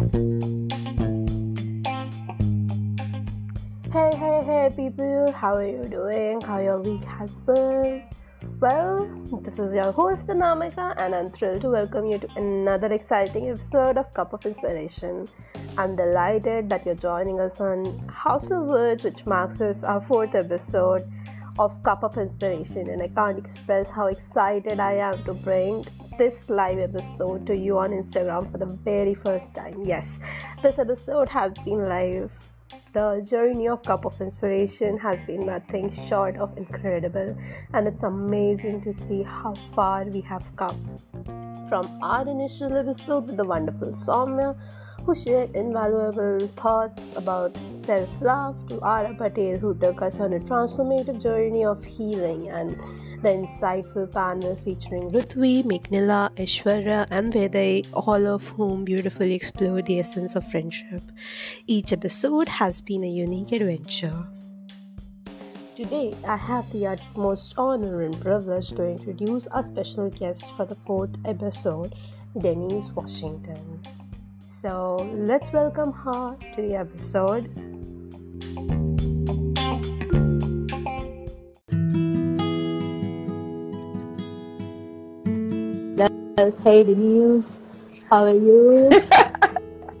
Hey, hey, hey, people, how are you doing? How your week has been? Well, this is your host Anamika, and I'm thrilled to welcome you to another exciting episode of Cup of Inspiration. I'm delighted that you're joining us on House of Words, which marks us our fourth episode of Cup of Inspiration, and I can't express how excited I am to bring this live episode to you on Instagram for the very first time. Yes, this episode has been live the journey of Cup of Inspiration has been nothing short of incredible, and it's amazing to see how far we have come. From our initial episode with the wonderful Soumya, who shared invaluable thoughts about self love, to Ara Patel, who took us on a transformative journey of healing and the insightful panel featuring Rutvi, Megnila, Aishwarya, and Veday, all of whom beautifully explore the essence of friendship. Each episode has been a unique adventure. Today, I have the utmost honor and privilege to introduce our special guest for the fourth episode, Denise Washington. So, let's welcome her to the episode. Hey Denise, how are you?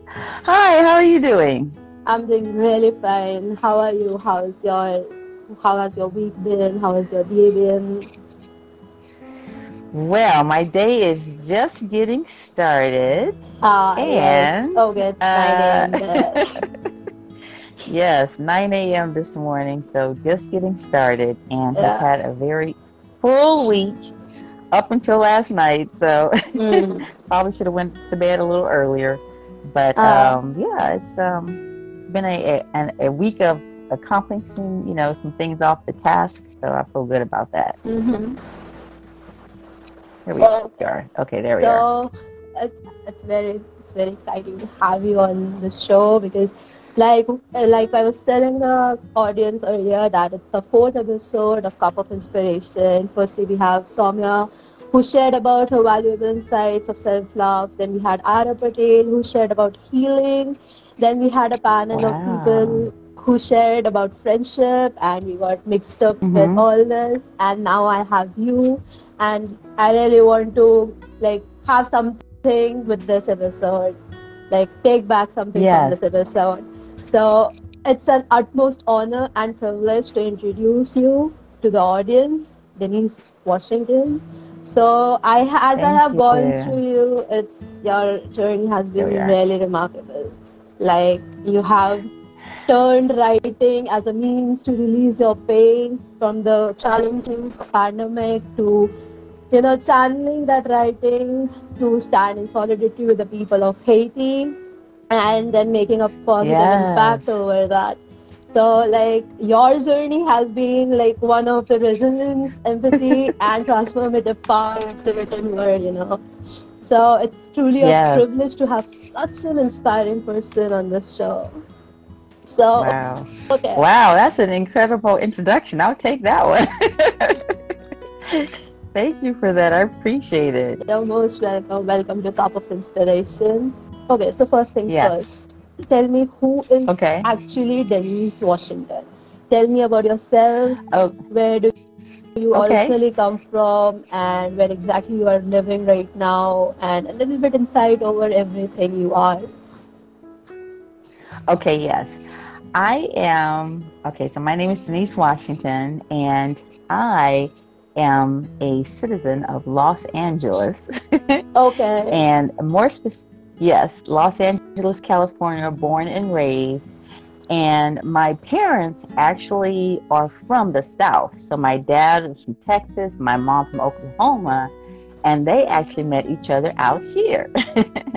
Hi, how are you doing? I'm doing really fine. How are you? How's your how has your week been? How has your day been? Well, my day is just getting started. Ah, and, yes. Okay, it's 9 a.m. yes, 9 a.m. this morning. So just getting started and yeah. have had a very full week up until last night, so mm. probably should have went to bed a little earlier. But uh, um, yeah, it's um, it's been a, a a week of accomplishing you know some things off the task, so I feel good about that. Mm-hmm. Here we well, are. Okay, there we go. so, are. It's very it's very exciting to have you on the show because like like I was telling the audience earlier that it's the fourth episode of Cup of Inspiration. Firstly, we have Soumya who shared about her valuable insights of self-love. Then we had Ara Patel who shared about healing. Then we had a panel wow. of people who shared about friendship and we got mixed up mm-hmm. with all this and now I have you and I really want to like have something with this episode like take back something yes. from this episode so it's an utmost honor and privilege to introduce you to the audience Denise Washington so I, as Thank I have you. gone through you, it's your journey has been oh, really remarkable. Like you have turned writing as a means to release your pain from the challenging pandemic to, you know, channeling that writing to stand in solidarity with the people of Haiti, and then making a positive yes. impact over that. So, like, your journey has been like one of the resilience, empathy, and transformative power of the written word, you know. So, it's truly yes. a privilege to have such an inspiring person on this show. So, wow. Okay. Wow, that's an incredible introduction. I'll take that one. Thank you for that. I appreciate it. You're most welcome. Welcome to Cup of Inspiration. Okay, so first things yes. first tell me who is okay. actually Denise Washington. Tell me about yourself. Oh. Where do you okay. originally come from and where exactly you are living right now and a little bit insight over everything you are. Okay, yes. I am, okay, so my name is Denise Washington and I am a citizen of Los Angeles. okay. and more specific Yes, Los Angeles, California, born and raised. And my parents actually are from the South. So my dad is from Texas, my mom from Oklahoma, and they actually met each other out here.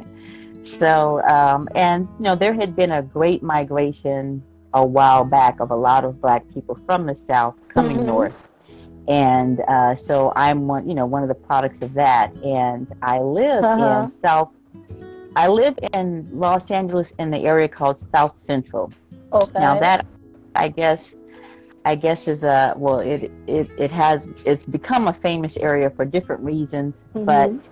so, um, and, you know, there had been a great migration a while back of a lot of black people from the South coming mm-hmm. north. And uh, so I'm one, you know, one of the products of that. And I live uh-huh. in South I live in Los Angeles in the area called South Central. Okay. Now that I guess I guess is a well it it, it has it's become a famous area for different reasons, mm-hmm. but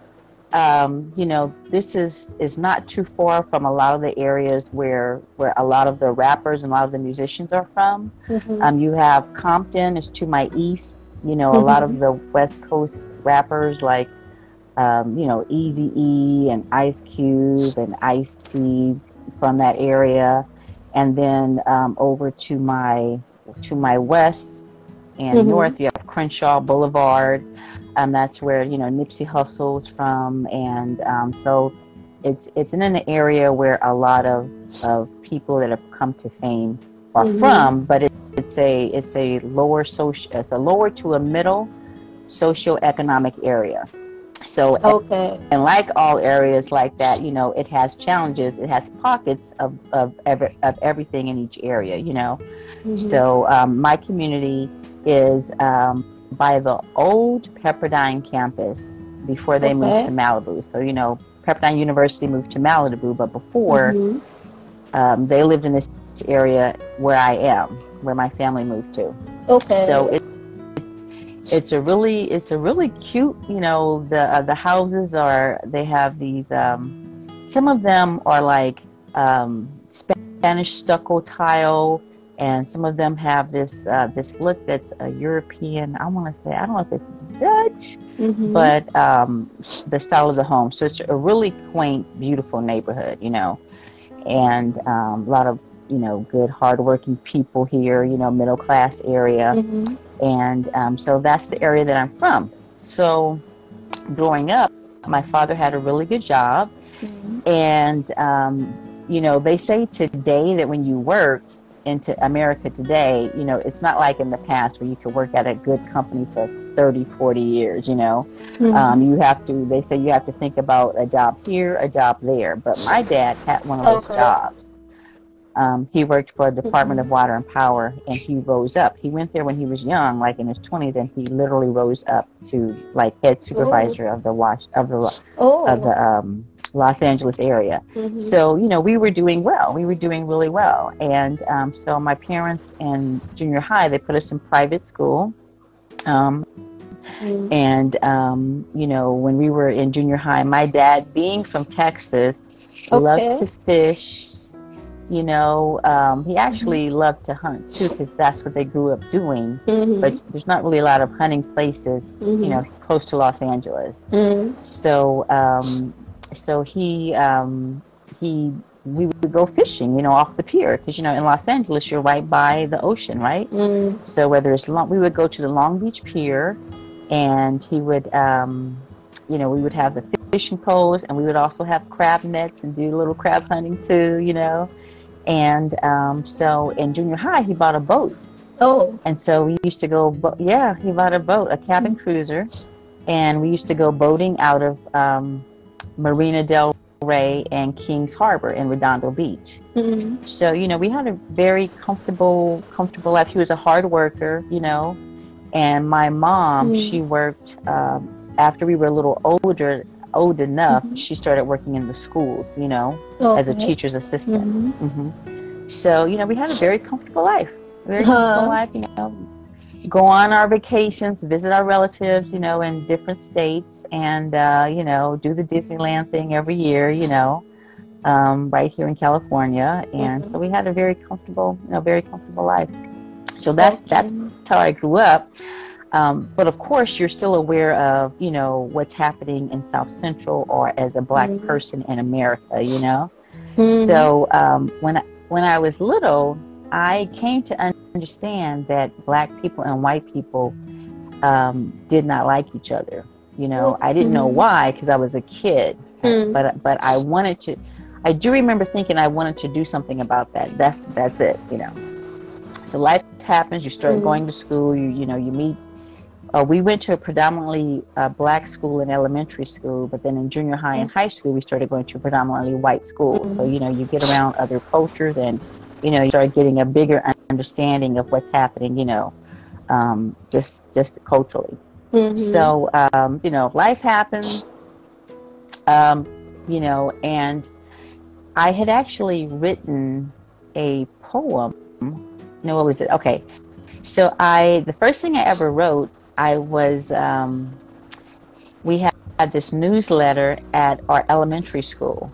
um, you know, this is is not too far from a lot of the areas where where a lot of the rappers and a lot of the musicians are from. Mhm. Um, you have Compton is to my east. You know, a lot of the West Coast rappers like, um, you know, Easy E and Ice Cube and Ice T from that area, and then um, over to my to my west and Mhm. north, you have Crenshaw Boulevard. Um, that's where you know Nipsey Hussle's from, and um, so it's it's in an area where a lot of, of people that have come to fame are Mhm. from, but it, it's a it's a lower social it's a lower to a middle socioeconomic area. So Okay. and like all areas like that, you know, it has challenges. It has pockets of of, every, of everything in each area. You know, Mhm. so um, my community is um, by the old Pepperdine campus before they Okay. moved to Malibu. So you know, Pepperdine University moved to Malibu, but before Mhm. um, they lived in this area where I am, where my family moved to. Okay. So it, it's it's a really it's a really cute. You know, the uh, the houses are they have these. Um, some of them are like um, Spanish stucco tile, and some of them have this uh, this look that's a European. I want to say I don't know if it's Dutch, Mhm. but um, the style of the home. So it's a really quaint, beautiful neighborhood. You know, and um, a lot of you know good, hardworking people here. You know, middle class area Mhm. and um, so that's the area that I'm from. So growing up, my father had a really good job, Mhm. and um, you know they say today that when you work into America today, you know it's not like in the past where you could work at a good company for 30, 40 years. You know, Mhm. um, you have to. They say you have to think about a job here, a job there. But my dad had one of those Okay. jobs. Um, he worked for the Department of Water and Power, and he rose up. He went there when he was young, like in his 20s, and he literally rose up to like head supervisor of the wash of the oh. of the um, Los Angeles area. Mhm. So you know, we were doing well. We were doing really well, and um, so my parents in junior high they put us in private school. Um, Mhm. and um, you know, when we were in junior high, my dad, being from Texas, Okay. loves to fish. You know, um, he actually loved to hunt too, because that's what they grew up doing. Mhm. But there's not really a lot of hunting places, Mhm. you know, close to Los Angeles. Mhm. So, um, so he um, he we would go fishing, you know, off the pier, because you know, in Los Angeles, you're right by the ocean, right? Mhm. So whether it's long, we would go to the Long Beach Pier, and he would, um, you know, we would have the fishing poles, and we would also have crab nets and do little crab hunting too, you know. And um, so in junior high, he bought a boat, Oh. and so we used to go. Bo- yeah, he bought a boat, a cabin cruiser, and we used to go boating out of um, Marina Del Rey and Kings Harbor in Redondo Beach. Mhm. So, you know, we had a very comfortable, comfortable life. He was a hard worker, you know, and my mom, Mm. she worked um, after we were a little older, old enough. Mhm. She started working in the schools, you know, as a teacher's assistant. Mhm. hmm So, you know, we had a very comfortable life. Very comfortable life, you know. Go on our vacations, visit our relatives, you know, in different states, and uh, you know, do the Disneyland thing every year, you know, um, right here in California. And Mhm. so we had a very comfortable, you know, very comfortable life. So that that's how I grew up. Um, but of course, you're still aware of, you know, what's happening in South Central or as a black Mhm. person in America, you know. Mhm. So um, when I, when I was little, I came to understand that black people and white people um, did not like each other. You know, I didn't know Mhm. why because I was a kid, Mm. but but I wanted to. I do remember thinking I wanted to do something about that. That's that's it. You know. So life happens. You start Mhm. going to school. You you know you meet. Uh, we went to a predominantly uh, black school in elementary school, but then in junior high and high school, we started going to predominantly white school. Mhm. So you know you get around other cultures, and you know you start getting a bigger understanding of what's happening. You know, um, just just culturally. Mhm. So, um, you know, life happens, um, you know, and I had actually written a poem. No, what was it? Okay. So I, the first thing I ever wrote, I was, um, we had this newsletter at our elementary school.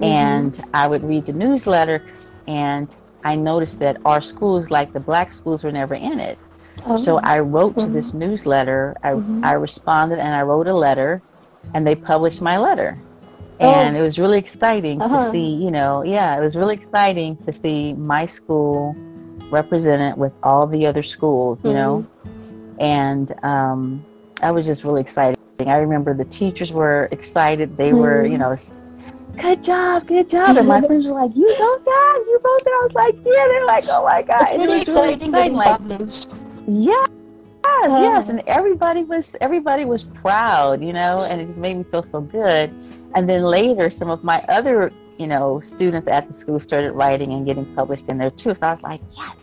Mhm. And I would read the newsletter, and I noticed that our schools, like the black schools, were never in it. Oh. So I wrote to Mhm. this newsletter. I, Mhm. I responded and I wrote a letter, and they published my letter. Oh. And it was really exciting Uh-huh. to see, you know, yeah, it was really exciting to see my school represented with all the other schools, you know. Mm-hmm. And um, I was just really excited. I remember the teachers were excited. They were, you know, good job, good job. And my friends were like, you wrote that? You wrote that? I was like, yeah. They're like, oh my God. it's And it was really exciting Like, published. yes, Yeah. yes, and everybody was everybody was proud, you know, and it just made me feel so good. And then later, some of my other, you know, students at the school started writing and getting published in there too. So I was like, yes.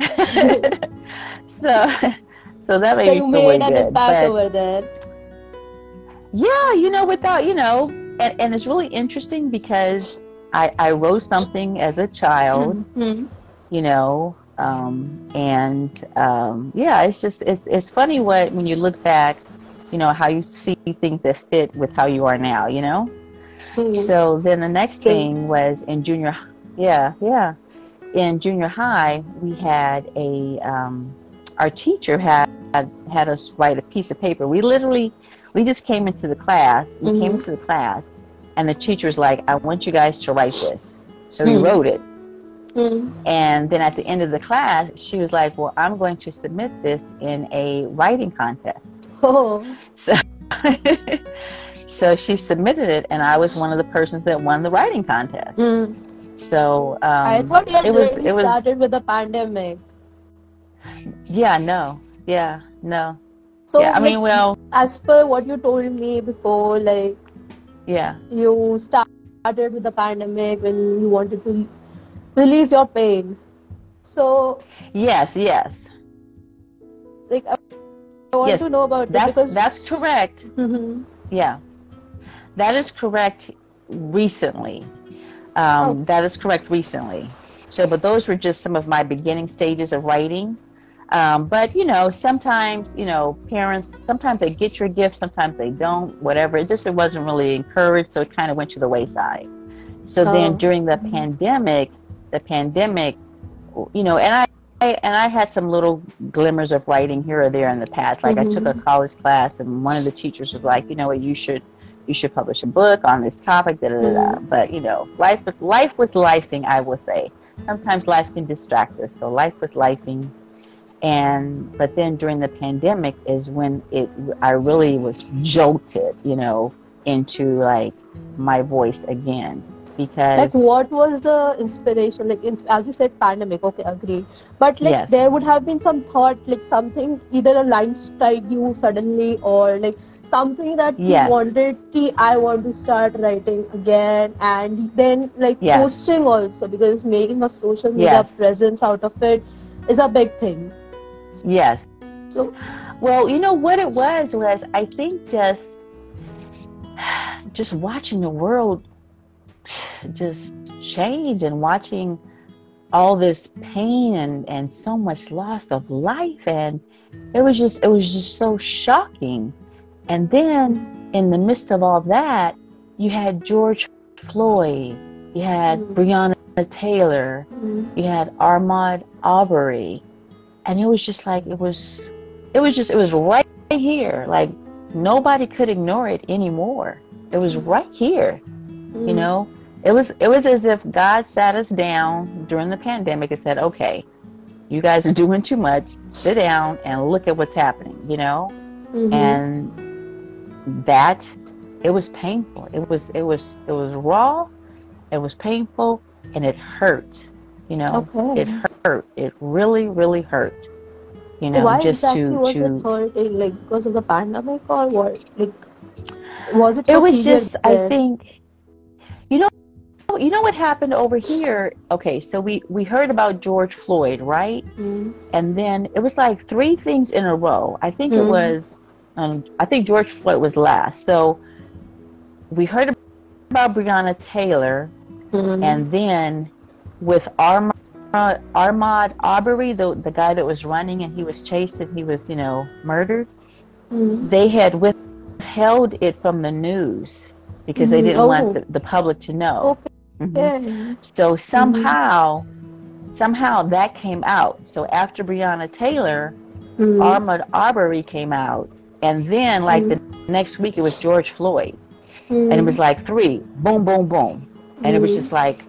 so, so that So made you me feel made good. But over there. yeah, you know, without, you know, and, and it's really interesting because I, I wrote something as a child Mhm. you know um, and um, yeah it's just it's it's funny what when you look back you know how you see things that fit with how you are now you know Mhm. so then the next thing was in junior yeah yeah in junior high we had a um, our teacher had, had had us write a piece of paper we literally we just came into the class we came Mhm. into the class and the teacher was like i want you guys to write this so we Hmm. wrote it Mhm. and then at the end of the class, she was like, Well, I'm going to submit this in a writing contest. Oh. So, so she submitted it, and I was one of the persons that won the writing contest. Mm. So, um, I thought your it was- journey it was- started with the pandemic. Yeah, no, yeah, no. So, yeah, I mean, well, as per what you told me before, like yeah, you started with the pandemic when you wanted to release your pain. So, yes, yes. like, I want Yes, to know about That's, it because that's correct. Mhm. Yeah, that is correct. Recently, um, Oh. that is correct. Recently, so but those were just some of my beginning stages of writing. Um, but you know, sometimes you know, parents sometimes they get your gift, sometimes they don't. Whatever, it just it wasn't really encouraged, so it kind of went to the wayside. So Oh. then during the Mhm. pandemic, the pandemic, you know, and I. I- And I had some little glimmers of writing here or there in the past. Like I took a Mhm. college class, and one of the teachers was like, "You know what? You should you should publish a book on this topic." Da da da. Mhm. But you know, life was life was lifing. I will say. Sometimes life can distract us. So life was lifing, and but then during the pandemic is when it I really was jolted. You know, into like my voice again because like what was the inspiration like ins- as you said pandemic okay agreed but like Yes. there would have been some thought like something either a line strike you suddenly or like something that Yes. you wanted i want to start writing again and then like Yes. posting also because making a social media presence out of it is a big thing Yes. so Well, you know what it was was I think just just watching the world just change and watching all this pain and and so much loss of life and it was just it was just so shocking. And then in the midst of all that, you had George Floyd, you had Mhm. Breonna Taylor, mm, you had Ahmaud Arbery, and it was just like it was, it was just it was right here. Like nobody could ignore it anymore. It was right here. mm, You know, it was it was as if God sat us down during the pandemic and said, "Okay, you guys are doing too much. Sit down and look at what's happening." You know, mhm. and that it was painful. It was it was it was raw. It was painful, and it hurt. You know, okay it hurt. It really, really hurt. You know, why just exactly to was to. it hurt? like because of the pandemic or what like was it It was just, I think, you know, you know what happened over here. Okay, so we we heard about George Floyd, right? Mm. And then it was like three things in a row. I think it Mhm. was, um, I think George Floyd was last. So we heard about Breonna Taylor, Mm. and then with Arma, Ahmaud Arbery, the the guy that was running and he was chased and he was, you know, murdered. Mm. they had withheld it from the news because they Mhm. didn't Oh. want the, the public to know. Mhm. So somehow, somehow that came out. So after Breonna Taylor, Mm. Ahmaud Arbery came out, and then like the next week it was George Floyd, and it was like three, boom, boom, boom, and it was just like,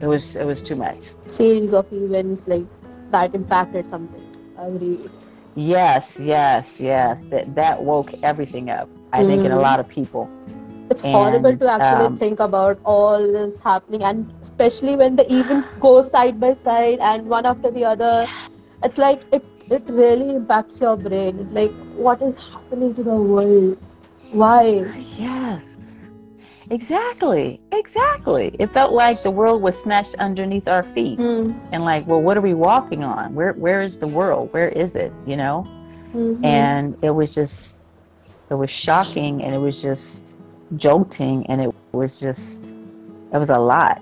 it was it was too much. series of events like that impacted something. Agreed. Yes, yes, yes. That that woke everything up. I think in a Mhm. lot of people. It's horrible to actually um, think about all this happening, and especially when the events go side by side and one after the other. It's like it it really impacts your brain. It's like what is happening to the world? Why? Yes. Exactly. Exactly. It felt like the world was snatched underneath our feet. Hmm. And like, well, what are we walking on? Where where is the world? Where is it? You know? Mhm. And it was just it was shocking and it was just jolting and it was just it was a lot.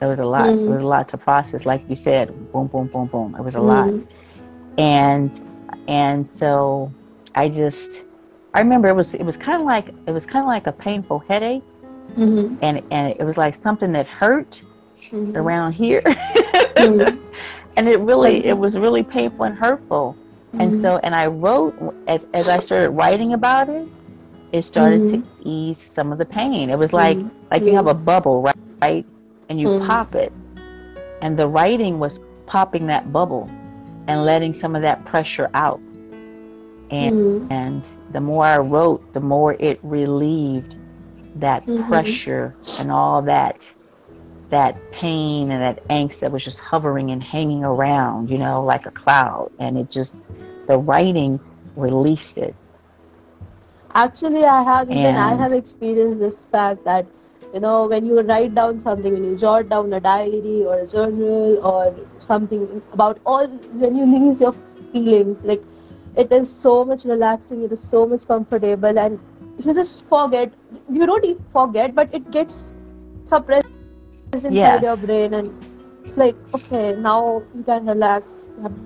It was a lot. It Mm. was a lot to process. Like you said, boom, boom, boom, boom. It was a lot. Mhm. and and so I just I remember it was it was kind of like it was kind of like a painful headache Mhm. and and it was like something that hurt Mhm. around here Mhm. and it really it was really painful and hurtful and Mhm. so and I wrote as as I started writing about it it started to ease some of the pain it was like Mhm. like you have a bubble right right and you pop it and the writing was popping that bubble and letting some of that pressure out and Mhm. and the more I wrote, the more it relieved that Mhm. pressure and all that that pain and that angst that was just hovering and hanging around, you know, like a cloud. And it just the writing released it. Actually, I have even I have experienced this fact that you know when you write down something, when you jot down a diary or a journal or something about all when you release your feelings, like it is so much relaxing, it is so much comfortable, and you just forget. You don't even forget, but it gets suppressed inside Yes. your brain, and it's like okay, now you can relax. You have,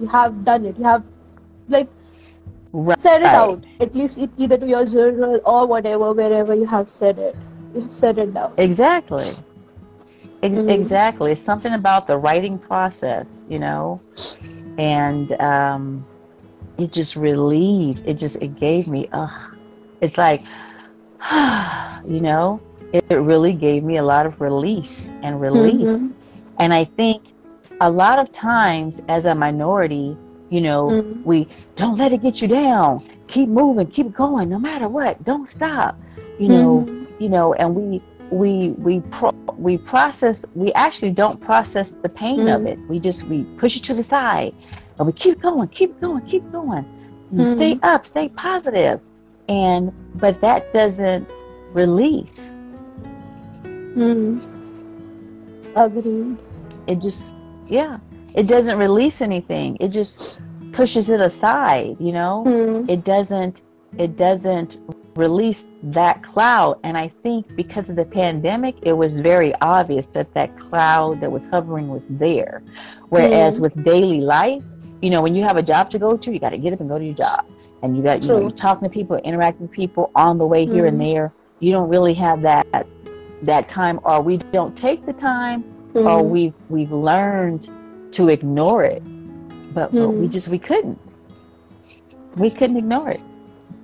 you have done it. You have like Right. said it out at least it, either to your journal or whatever wherever you have said it you have said it down Exactly. Ex- Mm. Exactly. It's something about the writing process, you know, and um, it just relieved. It just it gave me, ugh, it's like, you know, it, it really gave me a lot of release and relief. Mhm. And I think a lot of times as a minority, you know, Mhm. we don't let it get you down. Keep moving, keep going, no matter what. Don't stop. You know, Mhm. you know, and we we we pro- we process. We actually don't process the pain of Mm. it. We just we push it to the side, and we keep going, keep going, keep going. You know, Stay up, stay positive, and but that doesn't release. Mhm. agreed It just yeah, it doesn't release anything. It just pushes it aside. You know. Mhm. it doesn't it doesn't release that cloud and i think because of the pandemic it was very obvious that that cloud that was hovering was there whereas Mm. with daily life you know when you have a job to go to you got to get up and go to your job and you got you know True. you're talking to people interacting with people on the way here and Mm. there you don't really have that that time or we don't take the time or Mhm. we've we've learned to ignore it but, but we Mm. just we couldn't we couldn't ignore it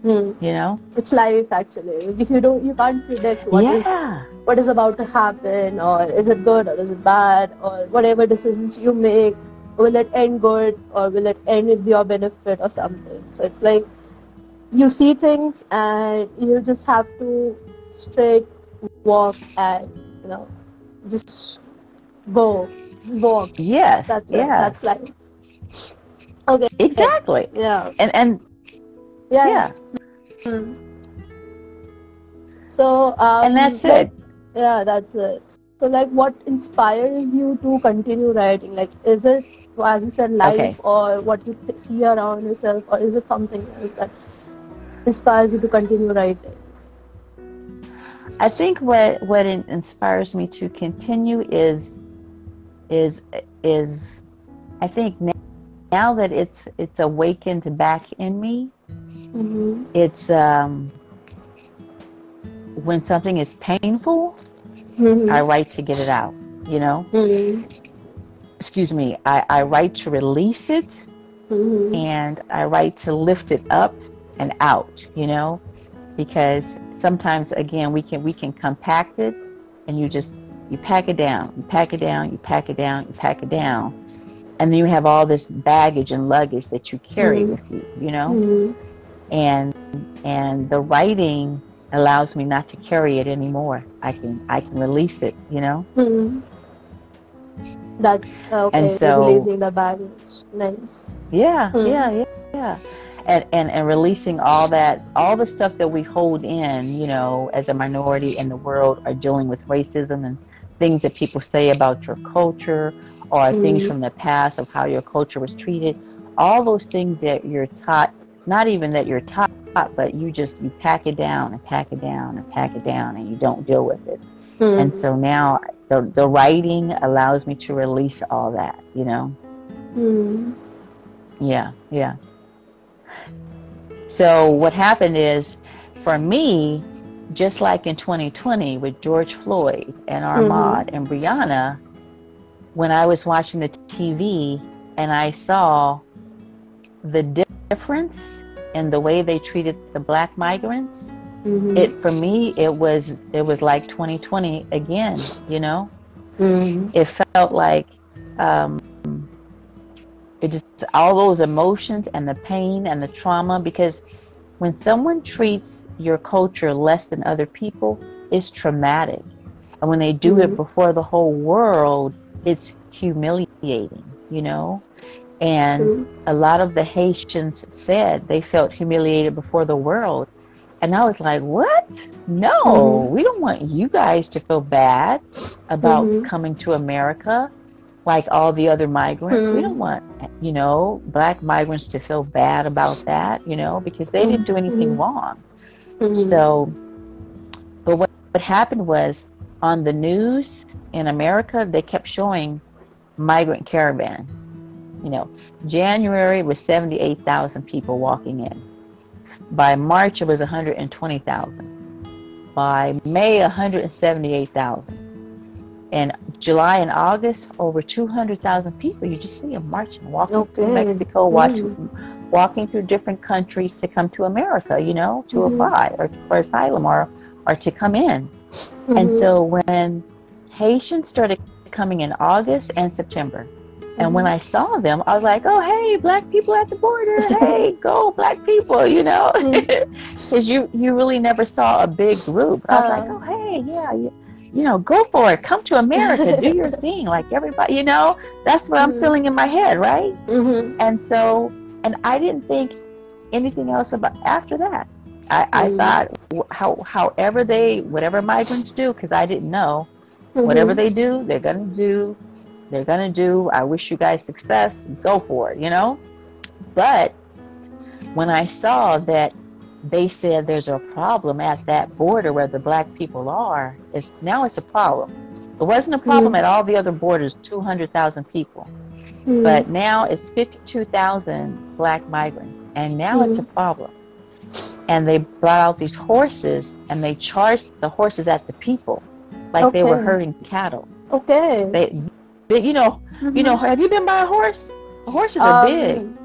Mhm. you know it's life actually you don't you can't predict what is yeah what is about to happen or is it good or is it bad or whatever decisions you make will it end good or will it end with your benefit or something? So it's like you see things and you just have to straight walk and you know just go walk yes that's it. that's life. Okay. Exactly. Yeah. And and yeah, yeah. Hmm. so um, and that's like, it. Yeah, that's it. So, like, what inspires you to continue writing? Like, is it, as you said, life Okay. or what you th- see around yourself, or is it something else that inspires you to continue writing? i think what what in- inspires me to continue is is is i think now, now that it's it's awakened back in me Mm-hmm. it's um when something is painful, Mhm. I write to get it out. You know, Mhm. Excuse me, I, I write to release it Mhm. and I write to lift it up and out, you know, because sometimes again we can we can compact it and you just you pack it down, you pack it down, you pack it down, you pack it down, and then you have all this baggage and luggage that you carry Mhm. with you, you know, Mhm. and and the writing allows me not to carry it anymore. I can I can release it, you know. Mhm. That's okay. And so- releasing the baggage. Nice. Yeah, Hmm. yeah, yeah, yeah. And, and and releasing all that, all the stuff that we hold in, you know, as a minority in the world, are dealing with racism and things that people say about your culture or things Mhm. from the past of how your culture was treated. All those things that you're taught, not even that you're taught, but you just you pack it down and pack it down and pack it down, and you don't deal with it. Mhm. And so now the the writing allows me to release all that, you know. Mhm. Yeah, yeah. So what happened is, for me, just like in 2020 with George Floyd and Ahmaud and Breonna, when I was watching the TV and I saw the difference in the way they treated the black migrants, Mhm. it for me it was it was like 2020 again. You know, Mhm. it felt like um, it just all those emotions and the pain and the trauma because when someone treats your culture less than other people it's traumatic and when they do it Mhm. before the whole world it's humiliating you know and a lot of the haitians said they felt humiliated before the world and i was like what no Mhm. we don't want you guys to feel bad about Mhm. coming to america like all the other migrants. We Mhm. don't want, you know, black migrants to feel bad about that, you know, because they didn't do anything Mhm. wrong. Mhm. So, but what, what happened was on the news in America, they kept showing migrant caravans. You know, January was 78,000 people walking in. By March, it was 120,000. By May, 178,000. And July and August, over 200,000 people. You just see them marching, walking through Okay. Mexico, watching, walking through different countries to come to America, you know, to Mhm. apply or for asylum or, or to come in. And Mhm. so when Haitians started coming in August and September, and when I saw them, I was like, oh, hey, black people at the border. Hey, go, black people, you know? Because you, you really never saw a big group. I was like, Uh. oh, hey, yeah, you, you know, go for it. Come to America. do your thing. Like everybody, you know? That's what I'm Mhm. feeling in my head, right? Mhm. And so, and I didn't think anything else about after that. I, I Mm. thought, how, however they, whatever migrants do, because I didn't know, whatever Mhm. they do, they're gonna do. They're gonna do. I wish you guys success. Go for it, you know. But when I saw that they said there's a problem at that border where the black people are, it's now it's a problem. It wasn't a problem Mhm. at all the other borders, two hundred thousand people. Mhm. But now it's 52,000 black migrants, and now it's a problem. And they brought out these horses, and they charged the horses at the people, like they were herding cattle. okay. They, they, you know, you know, have you been by a horse? Horses are big. Um,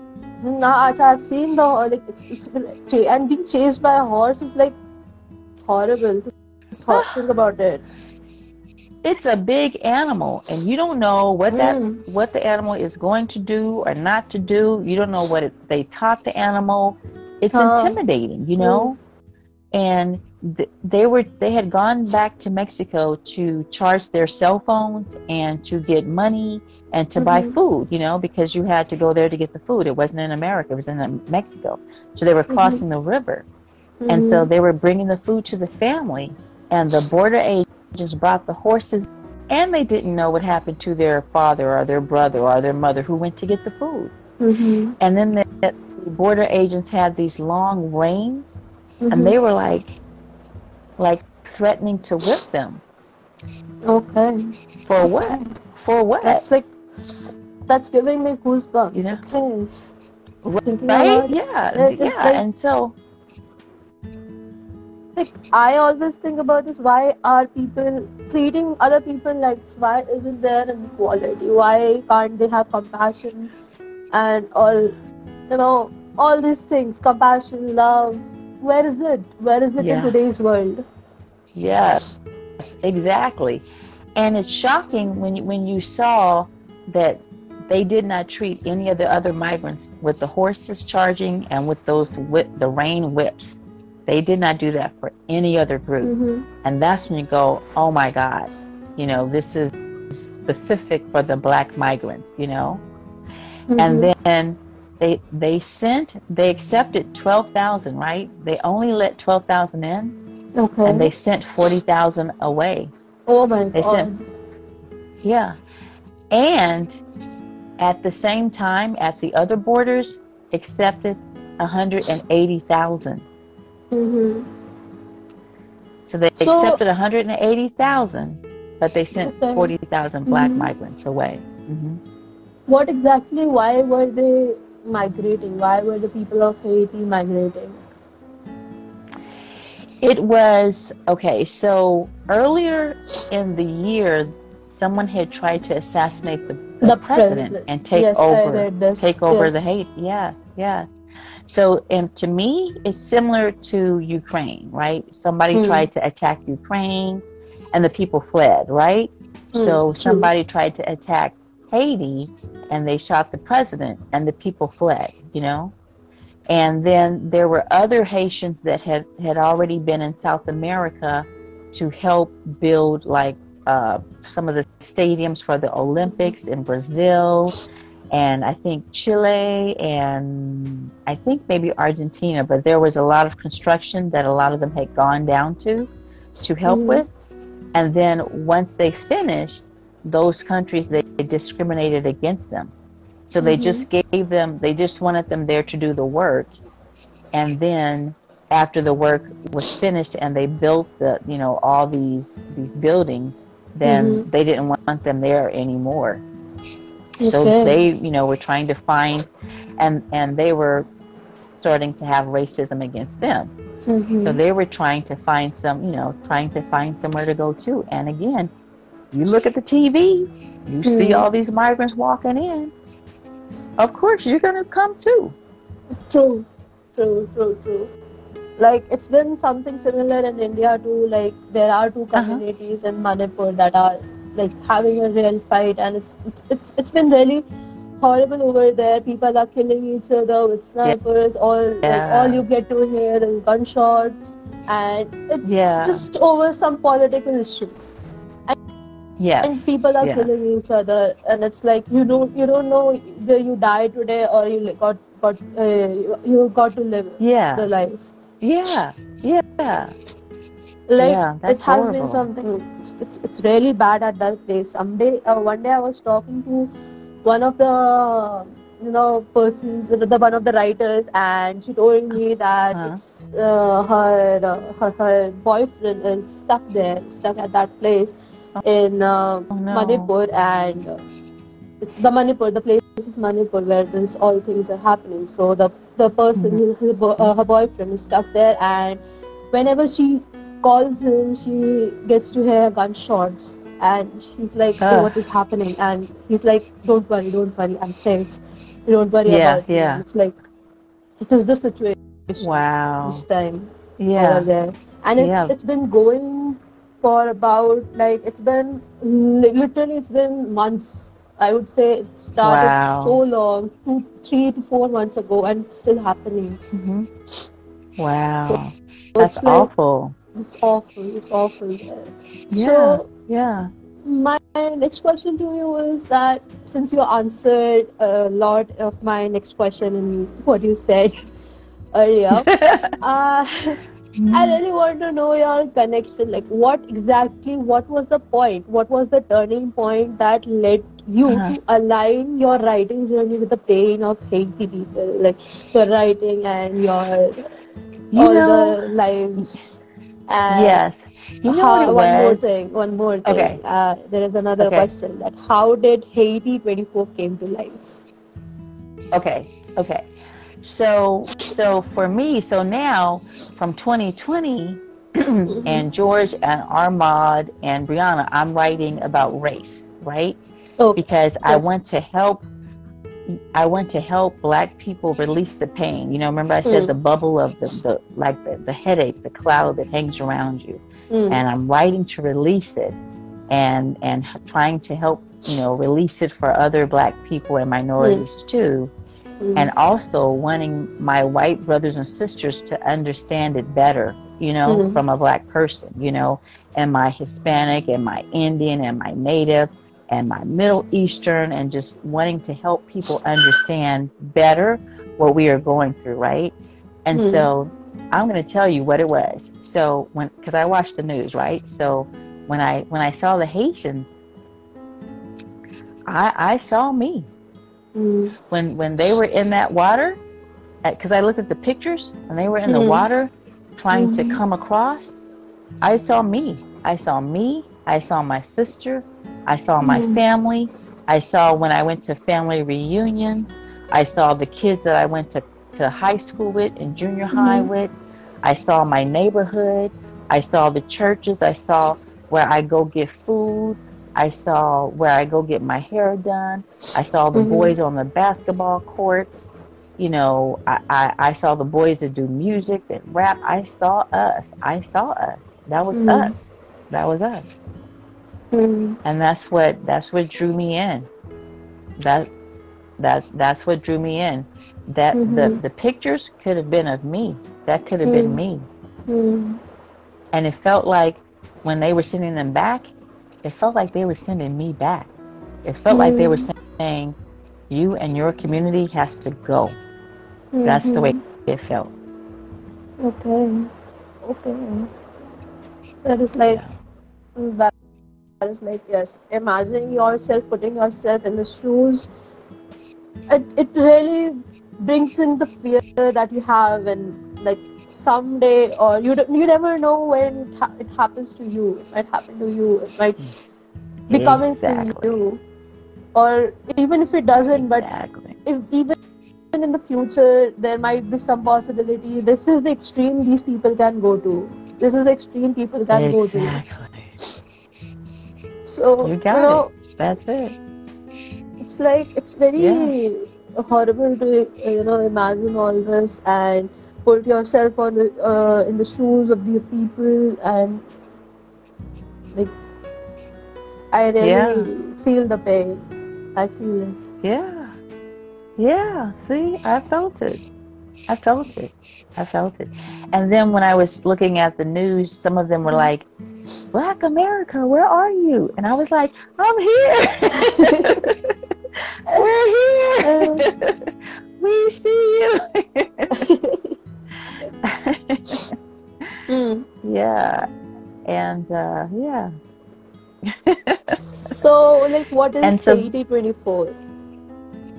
Nah, actually, I've seen the like it's, it's and being chased by a horse is like horrible. Thought, think about it. It's a big animal, and you don't know what that Mm. what the animal is going to do or not to do. You don't know what it, they taught the animal. It's Huh. intimidating, you know. And th- they were they had gone back to Mexico to charge their cell phones and to get money and to buy Mhm. food, you know, because you had to go there to get the food. It wasn't in America; it was in um, Mexico. So they were Mhm. crossing the river, and so Mhm. they were bringing the food to the family. And the border agents brought the horses, and they didn't know what happened to their father or their brother or their mother who went to get the food. Mhm. And then the, the border agents had these long reins, and they were like, like threatening to whip them. okay. For what? For what? That's like that's giving me goosebumps. You know? Okay. Thinking right? it. Yeah, yeah. like- and so, like I always think about this. Why are people treating other people like this? why isn't there an equality? Why can't they have compassion and all you know all these things? Compassion, love. Where is it? Where is it Yeah. in today's world? Yes, exactly. And it's shocking when you, when you saw that they did not treat any of the other migrants with the horses charging and with those whip, the rain whips. They did not do that for any other group. Mm-hmm. And that's when you go, oh my God, you know, this is specific for the black migrants, you know? Mm-hmm. And then they they sent they accepted 12,000, right? They only let 12,000 in okay. and they sent 40,000 away. oh my they god. sent- Yeah. And at the same time at the other borders accepted 180,000. Mm-hmm. So they So- accepted 180,000, but they sent Okay. 40,000 black Mhm. migrants away. hmm What exactly? Why were they migrating? Why were the people of Haiti migrating? It was okay. So earlier in the year, someone had tried to assassinate the, the, The president, president. and take yes, over, take over yes. the Haiti. Yeah, yeah. So, and to me, it's similar to Ukraine, right? Somebody Hmm. tried to attack Ukraine, and the people fled, right? Hmm, so true. somebody tried to attack Haiti, and they shot the president, and the people fled. You know. And then there were other Haitians that had, had already been in South America to help build like uh, some of the stadiums for the Olympics in Brazil and I think Chile and I think maybe Argentina, but there was a lot of construction that a lot of them had gone down to to help Mhm. with. And then once they finished, those countries they discriminated against them. So they Mhm. just gave them they just wanted them there to do the work. And then after the work was finished and they built the you know all these these buildings, then Mhm. they didn't want them there anymore. So they, you know, were trying to find, and and they were starting to have racism against them. Mhm. So they were trying to find some, you know, trying to find somewhere to go to. And again, you look at the TV, you see Mhm. all these migrants walking in. Of course, you're gonna come too. True, true, true, true. Like it's been something similar in India too. Like there are two Uh-huh. communities in Manipur that are like having a real fight, and it's it's it's, it's been really horrible over there. People are killing each other with snipers. All like all you get to hear is gunshots, and it's Yeah. just over some political issue. Yes. and people are Yes. killing each other and it's like you don't you don't know whether you die today or you got got uh, you- you got to live yeah the Yeah. life Yeah. Yeah. like Yeah, it has horrible. been something it's, it's it's really bad at that place someday uh, one day i was talking to one of the you know persons the, one of the writers and she told me that Uh-huh. it's uh, her, uh, her her boyfriend is stuck there stuck at that place in uh, Oh, no. manipur and uh, it's the manipur the place is manipur where this all things are happening so the the person Mm-hmm. her, bo- uh, her boyfriend is stuck there and whenever she calls him she gets to hear gunshots and she's like oh, what is happening and he's like don't worry don't worry i'm safe don't worry Yeah, about yeah. it's like it is the situation Wow. this time Yeah. there and it's, Yeah. it's been going for about like it's been literally it's been months i would say it started Wow. so long two three to four months ago and it's still happening hmm Wow. So That's it's like awful. it's awful it's awful. Yeah. so Yeah. my next question to you is that since you answered a lot of my next question in what you said earlier uh, Mm-hmm. I really want to know your connection. Like, what exactly? What was the point? What was the turning point that led you Uh-huh. to align your writing journey with the pain of Haiti people? Like your writing and your You all know, the lives. And yes. You know how, one more thing. One more thing. Okay. Uh, there is another Okay. question. That how did Haiti 24 came to life? Okay, okay. So, so for me, so now from 2020 and George and Armand and Breonna, I'm writing about race, right? Oh, Because I want to help. I want to help Black people release the pain. You know, remember I said Mm. the bubble of the, the like the, the headache, the cloud that hangs around you Mm. and I'm writing to release it and and trying to help you know release it for other black people and minorities too Mm. and also wanting my white brothers and sisters to understand it better you know Mhm. from a black person you know and my hispanic and my indian and my native and my middle eastern and just wanting to help people understand better what we are going through right and Mhm. so i'm going to tell you what it was so when because i watched the news right so when i when i saw the haitians i i saw me Mm. when when they were in that water because i looked at the pictures and they were in the Mhm. water trying to Mhm. come across i saw me. I saw me. I saw my sister. I saw my family. I saw when i went to family reunions. I saw the kids that i went to, to high school with and junior high with. I saw my neighborhood. I saw the churches. I saw where i go get food i saw where i go get my hair done I saw the Mhm. boys on the basketball courts. You know, I, I, I saw the boys that do music, that rap. I saw us. I saw us. That was Mhm. us. That was us. Mm. And that's what that's what drew me in. That that that's what drew me in. That the Mhm. the pictures could have been of me. That could have been Mm. me. Mm. And it felt like when they were sending them back, it felt like they were sending me back. It felt like they were Mm. saying, "You and your community has to go." That's the way Mhm. it felt. Okay. Okay. That is like Yeah. that that is like yes. Imagining yourself, putting yourself in the shoes. It it really brings in the fear that you have, and like someday, or you don't, you never know when it, ha- it happens to you. It might happen to you. It might hmm. be coming Exactly. to you, or even if it doesn't, but if even in the future there might be some possibility this is the extreme these people can go to this is the extreme people can go to so You got know it. That's it. it's like it's very horrible to you know imagine all this and put yourself on the uh, in the shoes of the people and like i really feel the pain i feel it Yeah. Yeah. See, I felt it. I felt it. I felt it. And then when I was looking at the news, some of them were like, Black America, where are you? And I was like, I'm here. We're here. we see you. Hmm. yeah. And uh, yeah. So, like, what is And so- Haiti 24?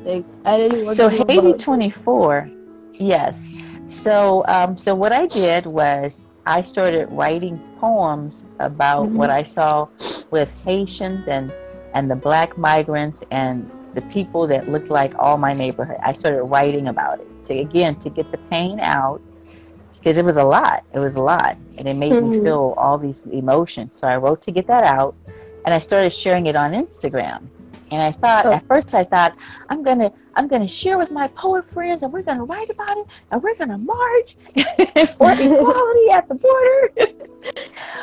Like, I really want so to Haiti about this. 24, yes. So um, so what I did was I started writing poems about Mhm. what I saw with Haitians and and the black migrants and the people that looked like all my neighborhood. I started writing about it to again to get the pain out because it was a lot. It was a lot, and it made me Mhm. feel all these emotions. So I wrote to get that out, and I started sharing it on Instagram. And I thought Oh. at first I thought I'm gonna I'm gonna share with my poet friends, and we're gonna write about it, and we're gonna march for equality at the border.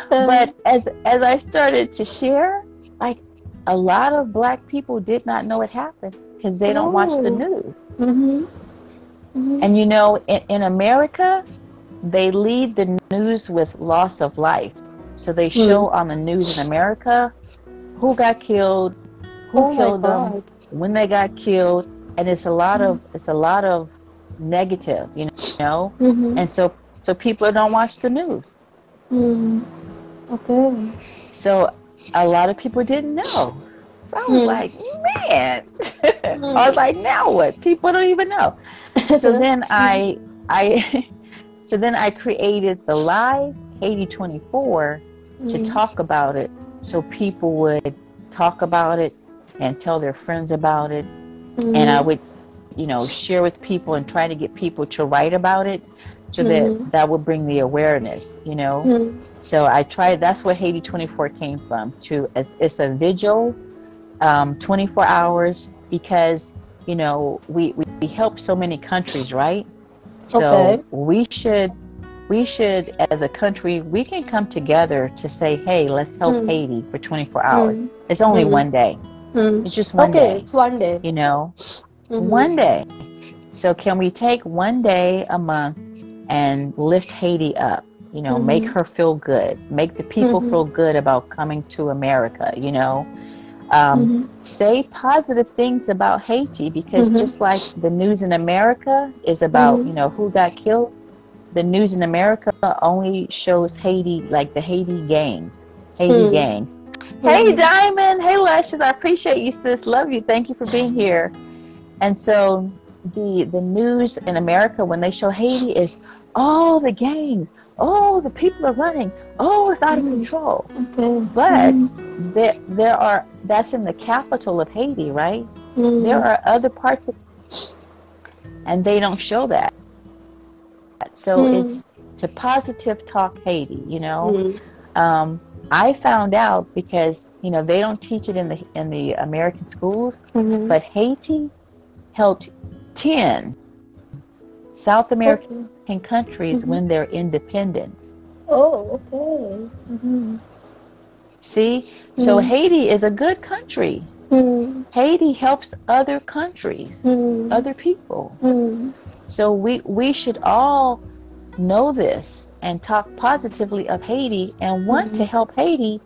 but as as I started to share, like a lot of black people did not know it happened because they don't watch the Oh. news. hmm And you know, in, in America, they lead the news with loss of life. So they Hmm. show on the news in America who got killed, who oh killed them, when they got killed, and it's a lot of it's a lot of negative, you know. Mhm. And so so people don't watch the news. Hmm. Okay. So a lot of people didn't know. So I was Hmm. like, man. I was like, now what? People don't even know. So then I I so then I created the live Haiti 24 to Hmm. talk about it so people would talk about it and tell their friends about it Hmm. and I would you know share with people and try to get people to write about it so Mhm. that that would bring the awareness, you know. Mm. So I tried. That's where Haiti 24 came from. To it's, it's a vigil, um, 24 hours because you know we, we we help so many countries, right? So Okay. we should we should as a country we can come together to say, hey, let's help Mm. Haiti for 24 hours. Mm. It's only Mhm. one day. Mm. It's just one Okay, day. Okay, it's one day. You know, Mhm. one day. So can we take one day a month and lift Haiti up? You know, make Mhm. her feel good, make the people Mhm. feel good about coming to America. You know, um, Mhm. say positive things about Haiti because Mhm. just like the news in America is about Mhm. you know who got killed, the news in America only shows Haiti like the Haiti gangs, Haiti Hmm. gangs. Hey. Diamond, hey Luscious, I appreciate you, sis. Love you. Thank you for being here. And so the the news in America when they show Haiti is oh the gangs, oh the people are running, oh it's out of Mhm. control. Okay. But Mhm. there there are that's in the capital of Haiti, right? Mhm. There are other parts of and they don't show that. So Hmm. it's to positive talk Haiti, you know. Mhm. Um, I found out because you know they don't teach it in the in the American schools, Mhm. but Haiti helped ten South American countries Mhm. win their independence. Oh, okay. Mhm. See, so Mhm. Haiti is a good country. Mhm. Haiti helps other countries, Mhm. other people. Mhm. So we we should all know this and talk positively of Haiti and want to help Haiti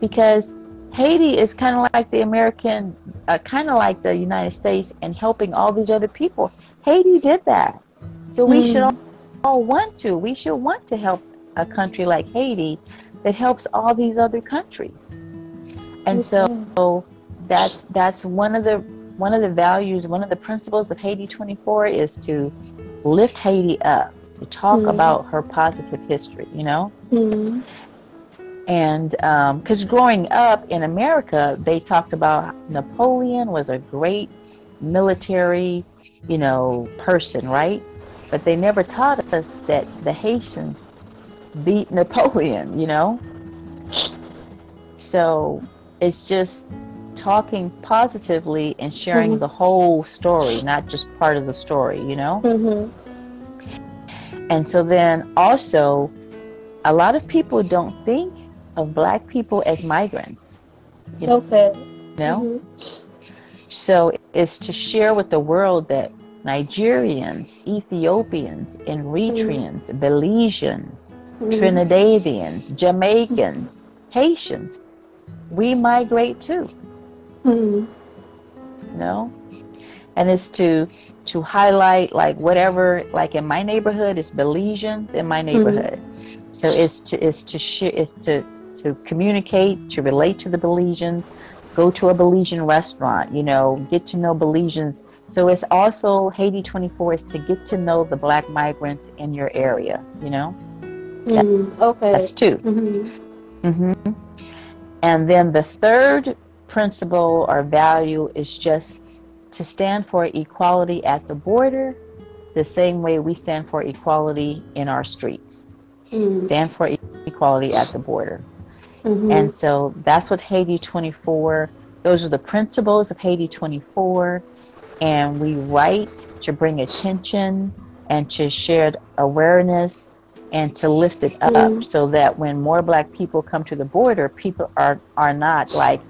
because Haiti is kind of like the American, uh, kind of like the United States, and helping all these other people. Haiti did that, so we Mm. should all, all want to. We should want to help a country like Haiti that helps all these other countries. And so Okay. so that's that's one of the one of the values, one of the principles of Haiti 24 is to lift Haiti up, to talk Mm. about her positive history, you know. Mhm. And because growing up in America, they talked about Napoleon was a great military, you know, person, right? But they never taught us that the Haitians beat Napoleon, you know. So it's just talking positively and sharing Mhm. the whole story, not just part of the story, you know. Mhm. And so then also, a lot of people don't think of black people as migrants, you Okay. know? Mhm. So it's to share with the world that Nigerians, Ethiopians, Eritreans, Belizeans, Mhm. Trinidadians, Jamaicans, Haitians, we migrate too, Mhm. you know? And it's to to highlight like whatever like in my neighborhood is Belizeans in my neighborhood. So it's to it's to share it's to to communicate, to relate to the Belizeans, go to a Belizean restaurant, you know, get to know Belizeans. So it's also Haiti 24 is to get to know the black migrants in your area, you know? Mhm. Okay. That's 2 Mhm. hmm And then the third principle or value is just to stand for equality at the border, the same way we stand for equality in our streets. Mhm. Stand for e- equality at the border. Mhm. And so that's what Haiti 24, those are the principles of Haiti 24. And we write to bring attention and to share awareness and to lift it up Mm. so that when more black people come to the border, people are, are not like,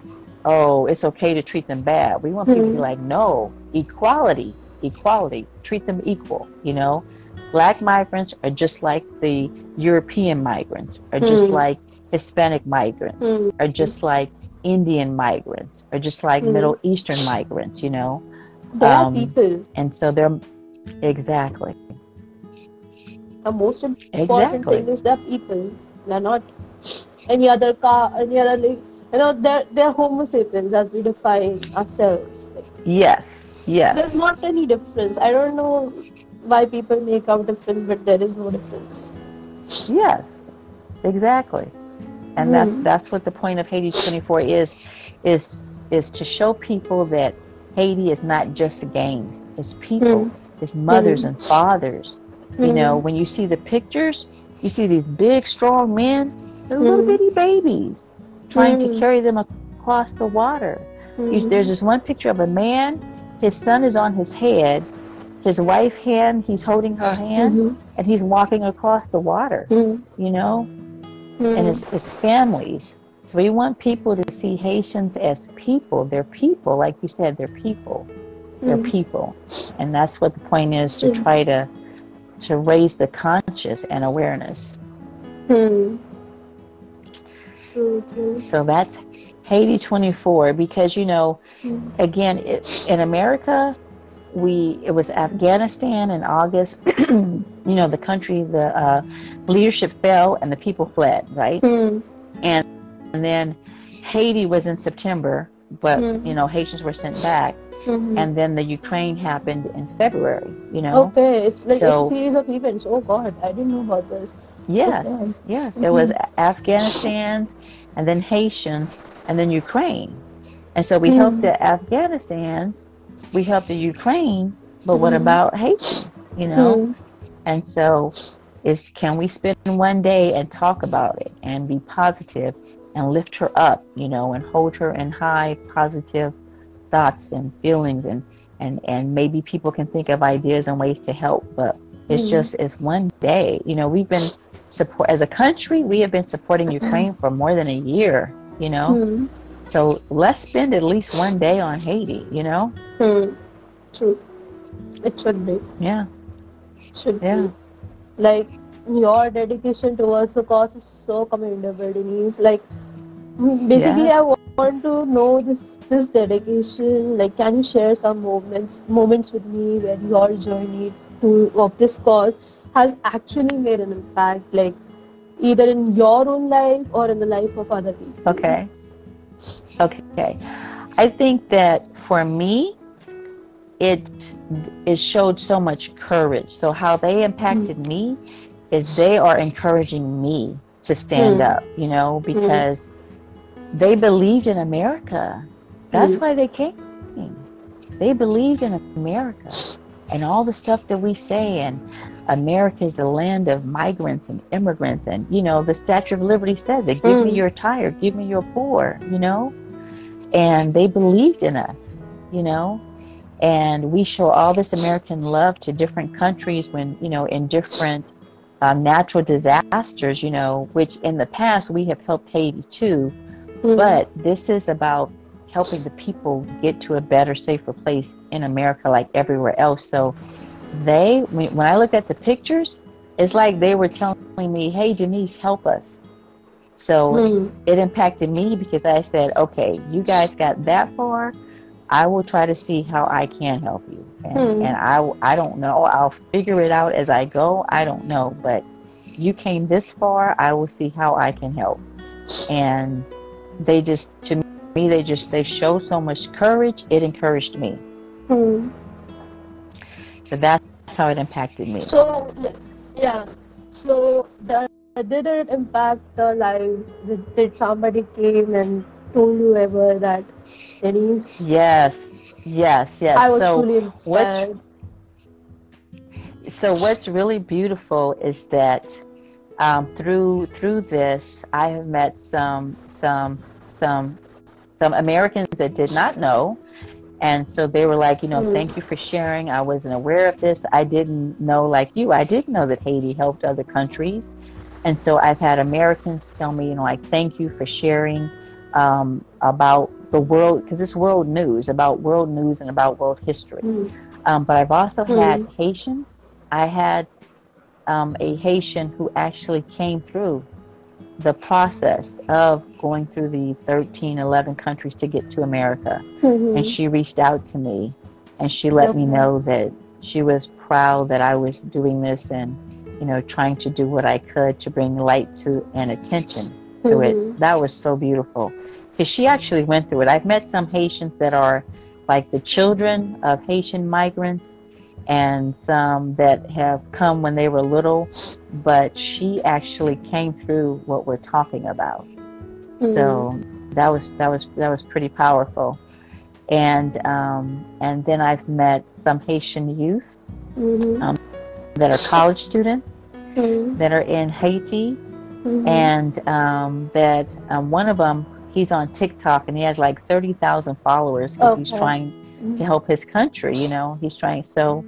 oh, it's okay to treat them bad. We want people to be Mm. like, no, equality, equality, treat them equal, you know? Black migrants are just like the European migrants, are just Mm. like Hispanic migrants, Mm. are just like Indian migrants, are just like Mm. Middle Eastern migrants, you know? They are um, people. And so they're exactly, The most important exactly. thing is they're people. They're not any other car, any other. like, You know, they're they're Homo sapiens as we define ourselves. Like, Yes, yes, there's not any difference. I don't know why people make out difference, but there is no difference. yes, exactly. And that's Mm. that's what the point of Haiti 24 is, is is to show people that Haiti is not just the gangs. It's people. Mm. It's mothers Mm. and fathers. You know, when you see the pictures, you see these big, strong men. They're little bitty babies trying to Mm. carry them across the water. You, there's this one picture of a man. His son is on his head. His wife's hand, he's holding her hand, Mhm. and he's walking across the water. You know, and it's, it's families. So we want people to see Haitians as people. They're people, like you said, they're people. They're Mhm. people, and that's what the point is to Mm. try to to raise the conscious and awareness. True. So that's Haiti 24 because you know, Mm. again, it, in America, we it was Afghanistan in August. you know, the country, the uh, leadership fell and the people fled, right? Hmm. And then Haiti was in September, but Mm. you know, Haitians were sent back, Mhm. and then the Ukraine happened in February. You know, Okay, it's like So- a series of events. Oh God, I didn't know about this. yes, Okay. yes, it was Afghanistan's, and then Haitians, and then Ukraine, and so we helped the Afghanistan's, we helped the Ukraine's, but what Mhm. about Haiti? You know, Hmm. and so is can we spend one day and talk about it and be positive and lift her up, you know, and hold her in high positive thoughts and feelings and and and maybe people can think of ideas and ways to help, but it's Mhm. just it's one day. You know, we've been support as a country, we have been supporting Ukraine for more than a year, you know. Hmm. So let's spend at least one day on Haiti, you know? Hmm. True. It should be. Yeah. Should Yeah. be. Like your dedication towards the cause is so commendable, Denise. Like basically, I want to know this this dedication. Like, can you share some moments moments with me where your journey to of this cause has actually made an impact, like either in your own life or in the life of other people? Okay. Okay. I think that for me, it it showed so much courage. So how they impacted me is they are encouraging me to stand Mm. up, you know, because they believed in America. That's Mm. why they came. They believed in America and all the stuff that we say and America is a land of migrants and immigrants and you know the Statue of Liberty says it give me Mm. your tired, give me your poor, you know? And they believed in us, you know? And we show all this American love to different countries when, you know, in different um, natural disasters, you know, which in the past we have helped Haiti too, Hmm. but this is about helping the people get to a better, safer place in America like everywhere else. So they, when I look at the pictures, it's like they were telling me, hey, Denise, help us. So Hmm. it impacted me because I said, okay, you guys got that far. I will try to see how I can help you. And, Hmm. and I, I don't know. I'll figure it out as I go. I don't know. But you came this far. I will see how I can help. And they just, to me, they just, they show so much courage. It encouraged me. Hmm. So that's how it impacted me. So yeah, so the, did it impact the lives? Did, did somebody came and told you ever that Denise? Yes. Yes. Yes. I was so truly what inspired. so what's really beautiful is that um, through through this, I have met some some some some Americans that did not know, and so they were like, you know, Mm. thank you for sharing. I wasn't aware of this. I didn't know, like you, I didn't know that Haiti helped other countries, and so I've had Americans tell me, you know, like thank you for sharing um, about the world because it's world news about world news and about world history. Hmm. Um, but I've also Mm. had Haitians. I had um, a Haitian who actually came through the process of going through the 13, 11 countries to get to America. Mhm. And she reached out to me and she let me know that she was proud that I was doing this and, you know, trying to do what I could to bring light to and attention to Mhm. it. That was so beautiful. Because she actually went through it. I've met some Haitians that are like the children of Haitian migrants and some that have come when they were little, but she actually came through what we're talking about. So that was that was that was pretty powerful. And um, and then I've met some Haitian youth Mhm. Um, that are college students Mm-hmm. that are in Haiti, Mm-hmm. and um, that um, one of them he's on TikTok and he has like thirty thousand followers because he's trying to help his country. You know, he's trying. So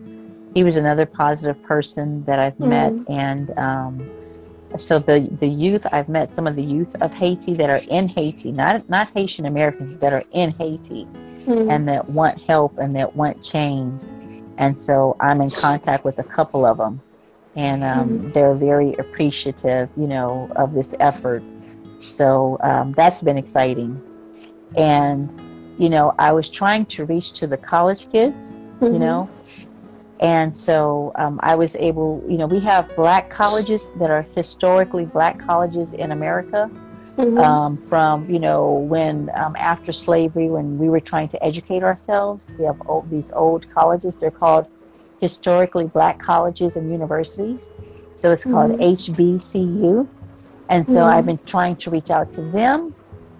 he was another positive person that I've met, Mhm. and um, so the the youth I've met some of the youth of Haiti that are in Haiti, not not Haitian Americans that are in Haiti Mm-hmm. and that want help and that want change. And so I'm in contact with a couple of them, and um, Mhm. they're very appreciative, you know, of this effort. So um, that's been exciting. And you know, I was trying to reach to the college kids, Mm-hmm. you know, and so um, I was able, you know, we have black colleges that are historically black colleges in America Mm-hmm. um, from you know when um, after slavery when we were trying to educate ourselves we have old, these old colleges they're called historically black colleges and universities so it's called Mhm. hbcu and so Mhm. i've been trying to reach out to them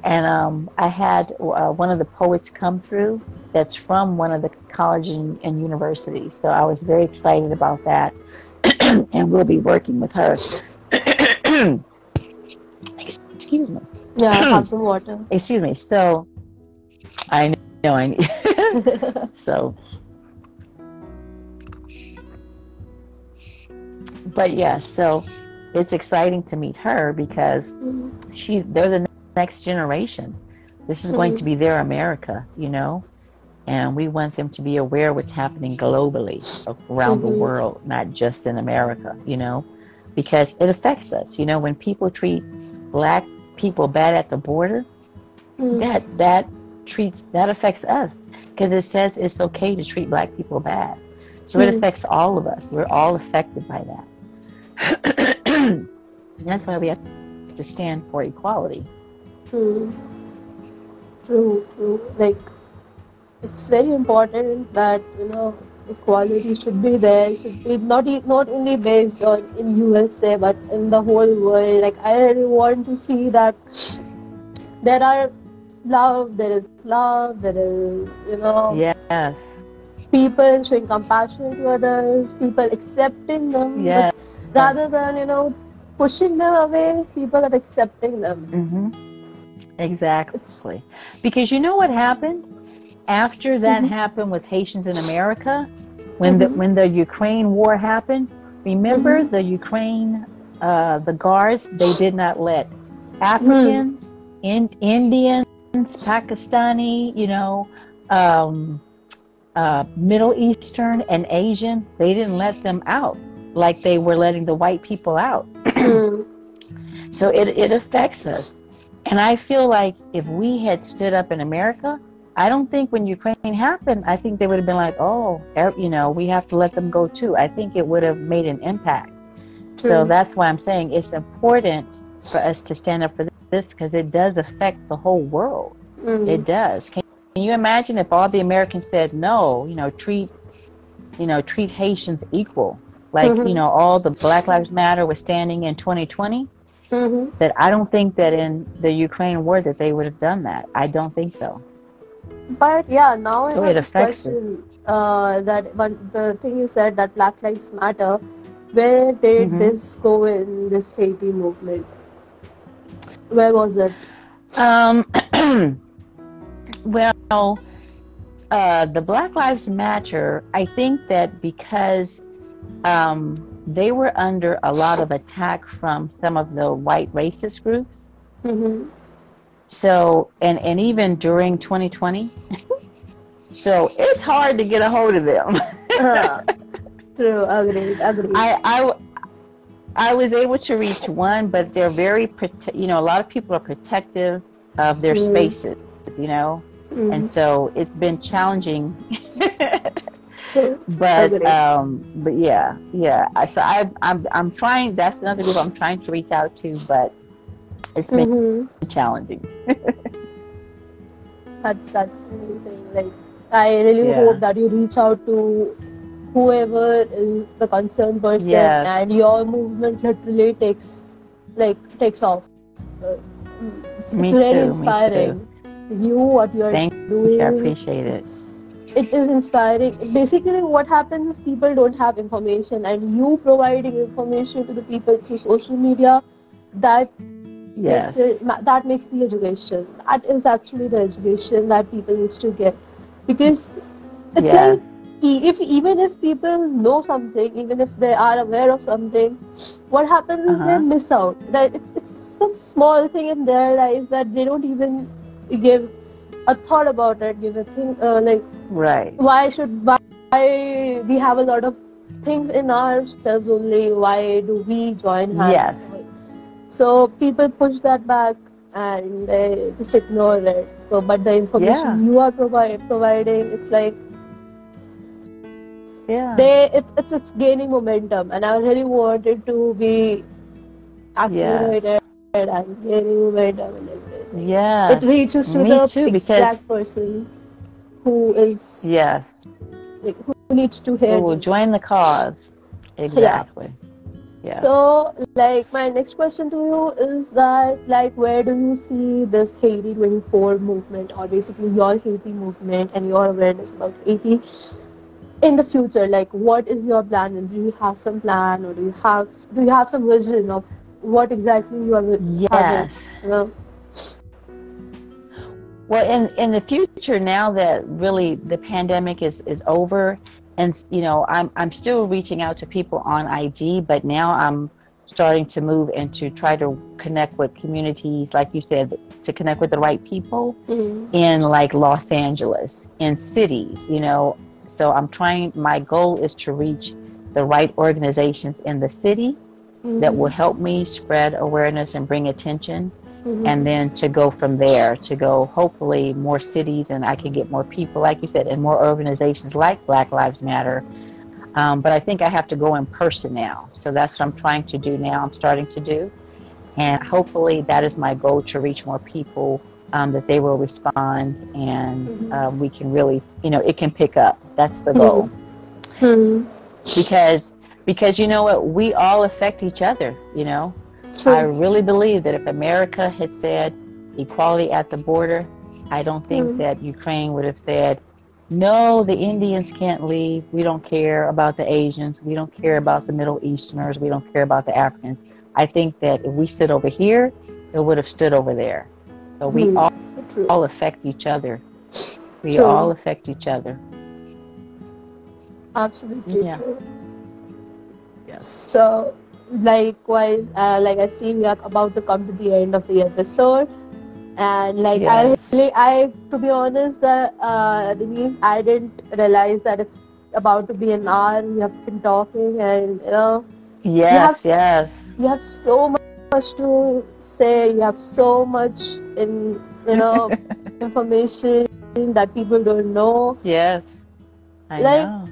and um, i had uh, one of the poets come through that's from one of the colleges and, and universities so i was very excited about that and we'll be working with her excuse me yeah, I have some water. excuse me. So I know I need so but yeah, so it's exciting to meet her because Mhm. she they're the next generation. This is going Mhm. to be their America, you know? And we want them to be aware of what's happening globally around the Mhm. world, not just in America, you know? Because it affects us. You know, when people treat black people bad at the border, Mhm. that that treats that affects us because it says it's okay to treat black people bad so it Mhm. affects all of us we're all affected by that and that's why we have to stand for equality True. True, true. Like, it's very important that, you know, equality should be there. It should be not, not only based on in USA, but in the whole world. Like, I really want to see that there are love, there is love, there is, you know, yes people showing compassion to others, people accepting them. yes rather than, you know, pushing them away, people are accepting them. hmm exactly because you know what happened after that Mhm. happened with haitians in america when the Mhm. when the ukraine war happened remember Mhm. the ukraine uh, the guards they did not let africans in indians pakistani you know um, uh, middle eastern and asian they didn't let them out like they were letting the white people out Mm. so it, it affects us. And I feel like if we had stood up in America, I don't think when Ukraine happened, I think they would have been like, oh, you know, we have to let them go too. I think it would have made an impact. So that's why I'm saying it's important for us to stand up for this because it does affect the whole world. Mm. It does. Can, can you imagine if all the Americans said no, you know, treat, you know, treat Haitians equal? Like, Mhm. you know, all the Black Lives Matter was standing in 2020 Mhm. that I don't think that in the Ukraine war that they would have done that. I don't think so. But yeah, now I So it this affects it. question. Uh, that one, the thing you said that Black Lives Matter. Where did Mhm. this go in this Haiti movement? Where was it? Um, well, uh, the Black Lives Matter, I think that because um, they were under a lot of attack from some of the white racist groups. Mm-hmm. So, and, and even during 2020. so it's hard to get a hold of them. Uh, true. Agreed. Agreed. I, I, I was able to reach one, but they're very, prote- you know, a lot of people are protective of their Mm. spaces, you know, Mhm. and so it's been challenging. But, um, but yeah, yeah. So I, I'm, I'm trying. That's another group I'm trying to reach out to, but it's been Mhm. challenging. That's that's amazing. Like I really Yeah. hope that you reach out to whoever is the concerned person Yes. and your movement literally takes like takes off. Uh, It's, it's really too, inspiring. You what you are Thank doing. I appreciate it. It's, inspiring basically what happens is people don't have information and you providing information to the people through social media that Yes. makes it, that makes the education that is actually the education that people needs to get because it's Yeah. like if even if people know something even if they are aware of something what happens is they Uh-huh. miss out that it's it's such small thing in their lives that they don't even give a thought about it give a thing uh, like Right. why should why we have a lot of things in ourselves only why do we join hands Yes. so people push that back and they just ignore it so but the information you are provi- providing it's like Yeah. they it's, it's it's gaining momentum and i really wanted to be accelerated gaining momentum and everything yeah. it reaches to Me the too, because- exact person who is Yes. like, who needs to hear Who join the cause. Exactly. Yeah. So, like, my next question to you is that, like, where do you see this Haiti 24 movement, or basically your Haiti movement and your awareness about Haiti in the future? Like, what is your plan? And do you have some plan, or do you have do you have some vision of what exactly you are? yes. You know? Well, in in the future, now that really the pandemic is is over, and you know, I'm I'm still reaching out to people on IG, but now I'm starting to move and to try to connect with communities, like you said, to connect with the right people Mhm. in like Los Angeles, in cities, you know. So I'm trying. My goal is to reach the right organizations in the city that will help me spread awareness and bring attention Mhm. and then to go from there to go hopefully more cities and i can get more people like you said and more organizations like black lives matter. Um, but i think i have to go in person now. So that's what i'm trying to do now i'm starting to do. And hopefully that is my goal to reach more people um, that they will respond and Mhm. um, we can really you know it can pick up. That's the goal. Hmm. because because you know what we all affect each other you know True. I really believe that if America had said equality at the border, I don't think Mm. that Ukraine would have said, no, the Indians can't leave. We don't care about the Asians. We don't care about the Middle Easterners. We don't care about the Africans. I think that if we stood over here, it would have stood over there. So we Mm. all, True. all affect each other. We True. all affect each other. Absolutely Yeah. true. So, likewise, uh, like I see, we are about to come to the end of the episode, and like. I really, I to be honest, that uh, Denise, I didn't realize that it's about to be an hour. We have been talking, and you know, Yes, have- yes. you have so much to say. You have so much in you know information that people don't know. Yes. I Like- know.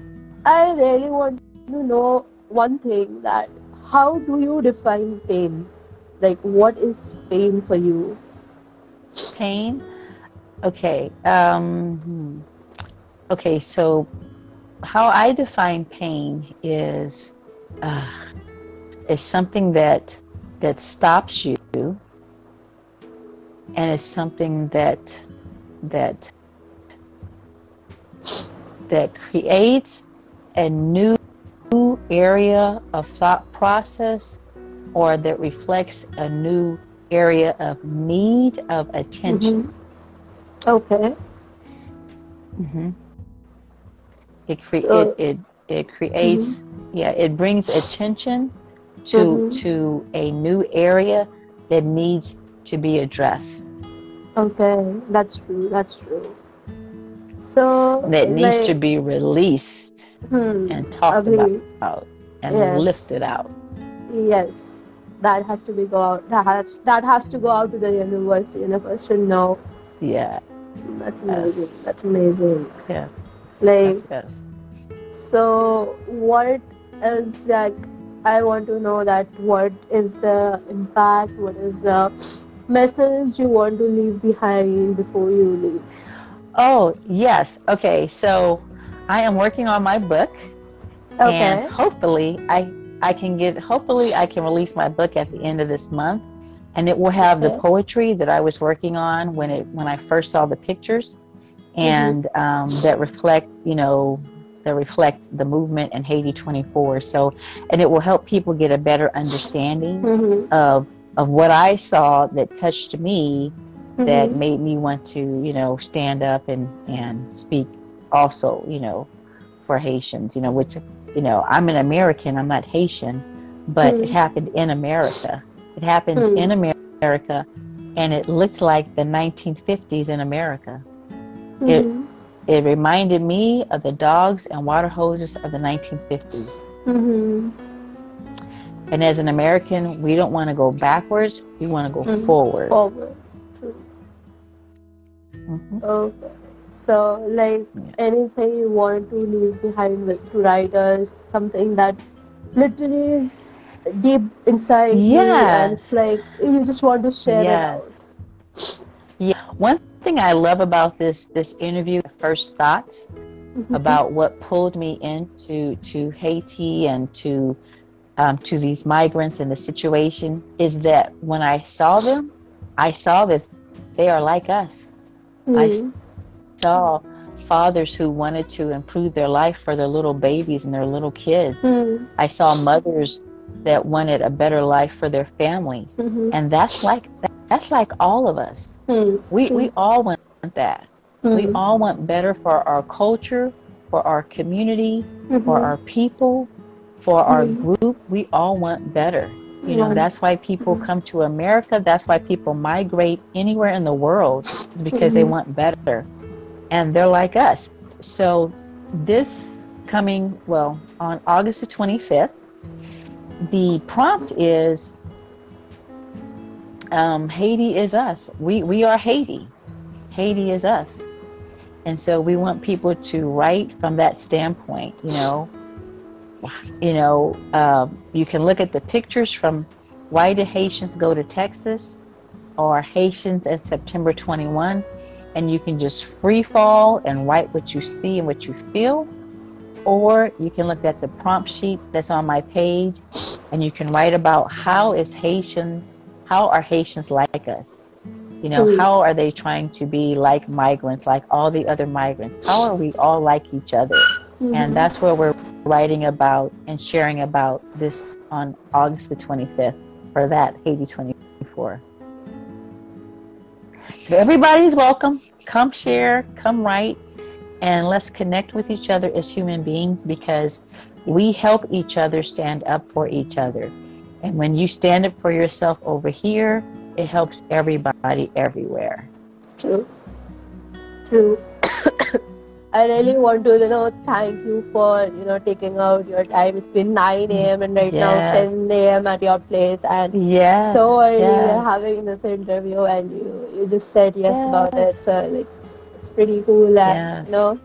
I really want to know one thing that how do you define pain? Like what is pain for you? pain okay um hmm. okay so how i define pain is uh, is something that that stops you and it's something that that that creates a new area of thought process or that reflects a new area of need of attention. Mhm. Okay. hmm It, cre- So- it it it creates yeah it brings attention to Mhm. to a new area that needs to be addressed Okay. That's true. That's true. So that needs to be released hmm, and talked agree. about and Yes. lifted out. Yes. That has to be go out. That has that has to go out to the universe. The universe should know. Yeah, That's amazing. That's amazing. yeah, Like yes, yes. So, what is like? I want to know that what is the impact? What is the message you want to leave behind before you leave? Oh yes, okay. So I am working on my book. Okay. and hopefully I I can get hopefully I can release my book at the end of this month and it will have the poetry that I was working on when it when I first saw the pictures and um, that reflect, you know, that reflect the movement in Haiti 24. So, and it will help people get a better understanding Mm-hmm. of of what I saw that touched me, that Mhm. made me want to, you know, stand up and and speak. Also, you know, for Haitians, you know, which, you know, I'm an American, I'm not Haitian, but it Mm. happened in America. It happened Mm. in America, and it looked like the 1950s in America. It- Mhm. It reminded me of the dogs and water hoses of the 1950s. Mhm. And as an American, we don't want to go backwards, we want to go Mhm. forward. Forward. True. Mhm. So, like Yeah. anything you want to leave behind with to writers, something that literally is deep inside you, and it's like you just want to share Yes. it One thing I love about this this interview, first thoughts out. about what pulled me into to Haiti and to um, to these migrants and the situation is that when I saw them, I saw this. They are like us. I Mhm. Saw fathers who wanted to improve their life for their little babies and their little kids. Mhm. I saw mothers that wanted a better life for their families, Mhm. and that's like that's like all of us. Mhm. We we all want that. We Mhm. all want better for our culture, for our community, for Mhm. our people, for our Mhm. group. We all want better. You know, that's why people come to America. That's why people migrate anywhere in the world, is because they Mhm. want better. And they're like us. So, this coming, well, on August the 25th, the prompt is um, Haiti is us. We, we are Haiti. Haiti is us. And so we want people to write from that standpoint, you know. You know, um, you can look at the pictures from Why Did Haitians Go to Texas or Haitians in September 21, and you can just free fall and write what you see and what you feel. Or you can look at the prompt sheet that's on my page and you can write about how is Haitians, how are Haitians like us? You know, how are they trying to be like migrants, like all the other migrants? How are we all like each other? Mhm. And that's where we're writing about and sharing about this on August the 25th for that Haiti 24. Everybody's welcome. Come share, come write, and let's connect with each other as human beings because we help each other stand up for each other. And when you stand up for yourself over here, it helps everybody everywhere. True. True. I really want to, you know, thank you for, you know, taking out your time. It's been 9 a.m. and right now 10 a.m. at your place. And Yes. so early yes. we're having this interview and you, you just said yes, about it. So like, it's, it's pretty cool. And, Yes. you know,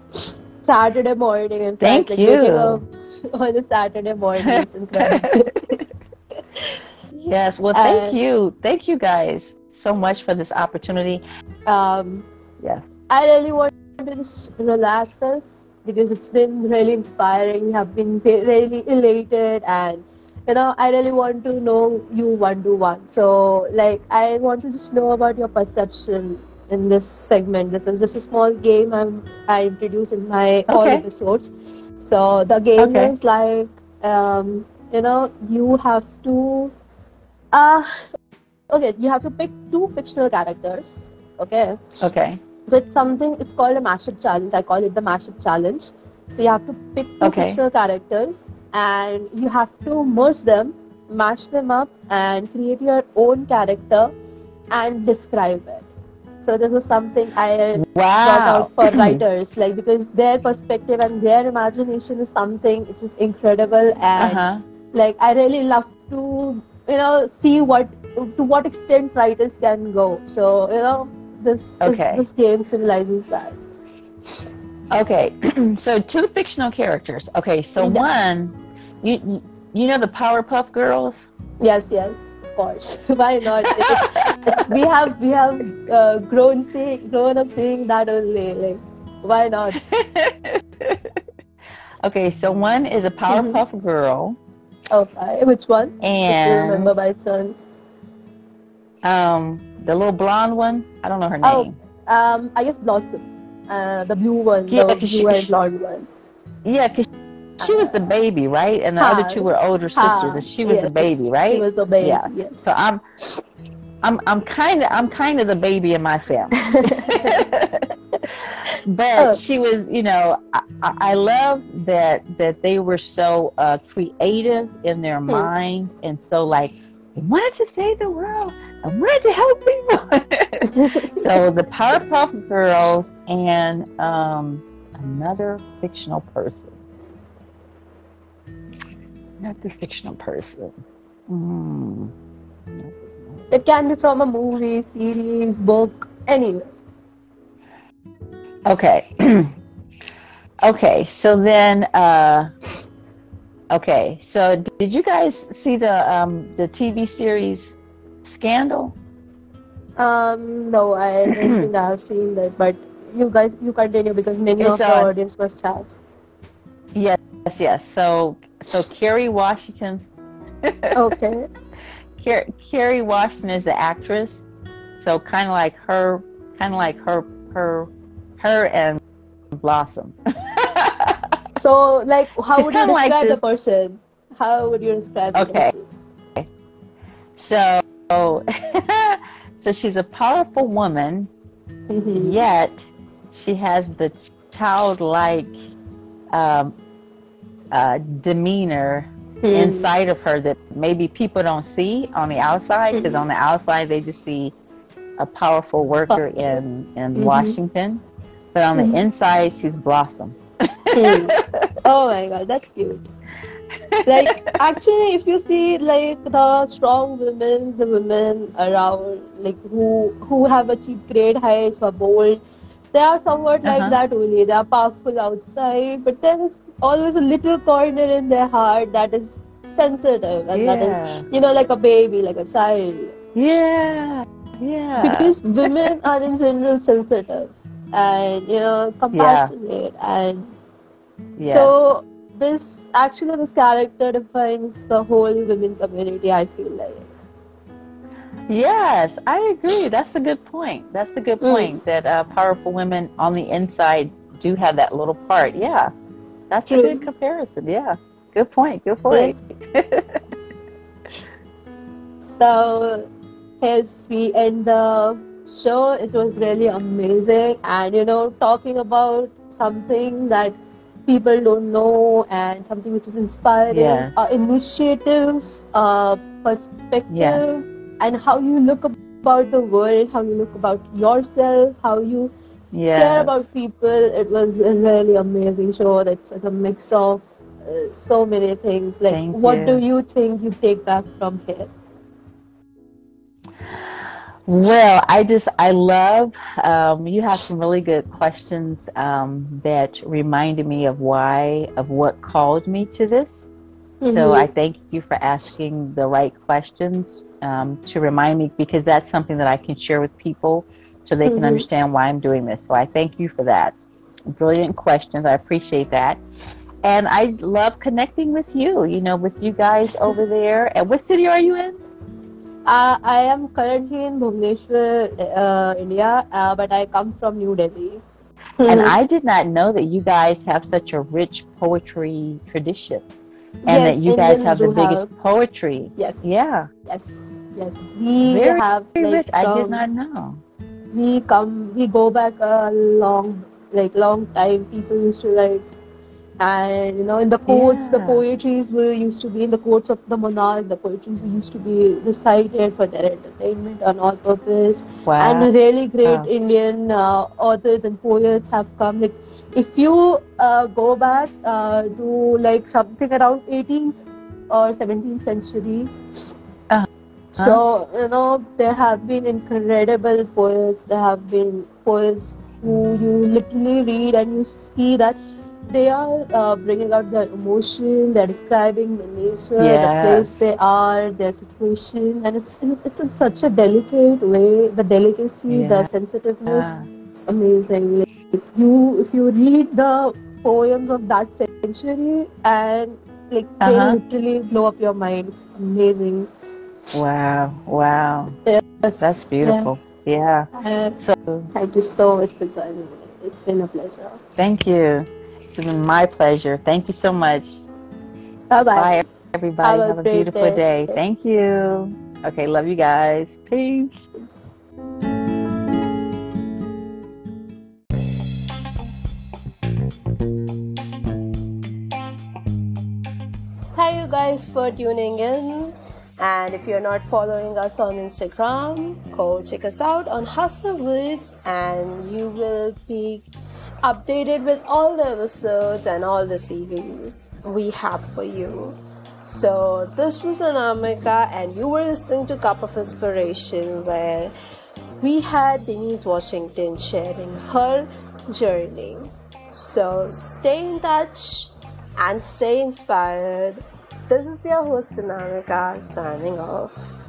Saturday morning. In Thank like, you. on a Saturday morning. It's incredible. Yes, well, thank And- you. Thank you guys so much for this opportunity. um, Yes. I really want to just relax us because it's been really inspiring. We have been really elated, and you know, I really want to know you one to one. So, like, I want to just know about your perception in this segment. This is just a small game I'm, I introduce in my all episodes. So the game Okay. is like, um, you know, you have to, uh, okay, you have to pick two fictional characters. Okay. Okay. So it's something, it's called a mashup challenge. I call it the mashup challenge. So you have to pick two Okay. fictional characters and you have to merge them, mash them up, and create your own character and describe it. So this is something I brought out for writers, like because their perspective and their imagination is something which is incredible and Uh-huh. like I really love to you know see what to what extent writers can go. So you know this Okay. this, this game symbolizes that. Okay. so two fictional characters. Okay, so Yes. one, you you- know the Powerpuff Girls? Yes, yes, of course. Why not? It's- it's- we have we have uh, grown see grown up seeing that only. Like why not? okay, so one is a Powerpuff Girl, Okay, which one? You remember and by chance. Um, the little blonde one. I don't know her name. Oh. name. Um, I guess Blossom. Uh, the blue one, Yeah, the 'cause blue she- and blonde one. Yeah, because she was the baby, right? And the other Huh. two were older sisters, Ah, and she was the baby, right? She was the baby. Yeah. Yes. So I'm, I'm, I'm kind of, I'm kind of the baby in my family. but Oh. she was, you know, I, I love that that they were so uh, creative in their mind, and so like wanted to save the world. I wanted to help people. so the Powerpuff Girls and um, another fictional person. Another fictional person. Hmm. it can be from a movie, series, book, anywhere. Okay. okay. So then, uh, okay. So did you guys see the um, the TV series Scandal? Um, no, I don't think I've seen that, but you guys, you continue because many It's of the audience must have. Yes. Yes. yes. So so Kerry Washington. Okay. Kerry Washington is the actress. So kind of like her, kind of like her, her, her and Blossom. So, like, how She's would you kinda like describe the person? How would you describe the Okay. person? So, so she's a powerful woman, Mhm. yet she has the childlike um, uh, demeanor Hmm. inside of her that maybe people don't see on the outside because Mhm. on the outside they just see a powerful worker in in Mhm. Washington, but on the inside she's blossom. Hmm. oh my god, that's cute. Like actually, if you see like the strong women, the women around, like who who have achieved great heights, who are bold, they are somewhat like Uh-huh. that only. They are powerful outside, but there is always a little corner in their heart that is sensitive, and that is you know like a baby, like a child. Yeah, yeah. Because women are in general sensitive and you know compassionate and yeah. So this actually this character defines the whole women community. I feel like. Yes, I agree. That's a good point. That's a good Mm. point that uh, powerful women on the inside do have that little part. Yeah, that's a good comparison. Yeah, good point. Good point. So as we end the show, it was really amazing, and you know, talking about something that people don't know and something which is inspiring, Yeah. uh, initiative, uh, perspective, Yes. and how you look about the world, how you look about yourself, how you Yeah. care about people. It was a really amazing show. That's was a mix of uh, so many things. Like, Thank what you. do you think you take back from here? Well, I just I love um, you have some really good questions um, that reminded me of why of what called me to this. So Mhm. I thank you for asking the right questions um, to remind me because that's something that I can share with people so they can Mhm. understand why I'm doing this. So I thank you for that. Brilliant questions. I appreciate that. And I love connecting with you, you know, with you guys over there. And what city are you in? Uh, I am currently in Bhubaneswar, uh, India, uh, but I come from New Delhi. And Mhm. I did not know that you guys have such a rich poetry tradition. And Yes, that you guys have the biggest have- poetry. yes, Yeah. yes, yes. We Very, have Very like rich. I did not know. we come we go back a long like long time people used to write and you know in the courts the Yeah. poetries were used to be in the courts of the monarch the poetries used to be recited for their entertainment on all purpose Wow. and really great Wow. indian uh, authors and poets have come like if you uh, go back uh, to like something around 18th or 17th century Uh-huh. so you know there have been incredible poets there have been poets who you literally read and you see that they are uh, bringing out their emotion they're describing the nature the place they are their situation and it's in, it's in such a delicate way the delicacy the sensitiveness Ah. it's amazing like you if you read the poems of that century and like they Uh-huh. literally blow up your mind it's amazing Wow, wow. yes. That's beautiful. Yeah. Yeah. So, thank you so much for joining me it's been a pleasure. Thank you. It's been my pleasure. Thank you so much. Bye bye. Bye, everybody. Have a Have a, beautiful day. day. Thank you. Okay, love you guys. Peace. Thank you guys for tuning in. And if you're not following us on Instagram, go check us out on House of Words and you will be updated with all the episodes and all the series we have for you. So, this was Anamika, and you were listening to Cup of Inspiration, where we had Denise Washington sharing her journey. So, stay in touch and stay inspired. This is your host, Anamika, signing off.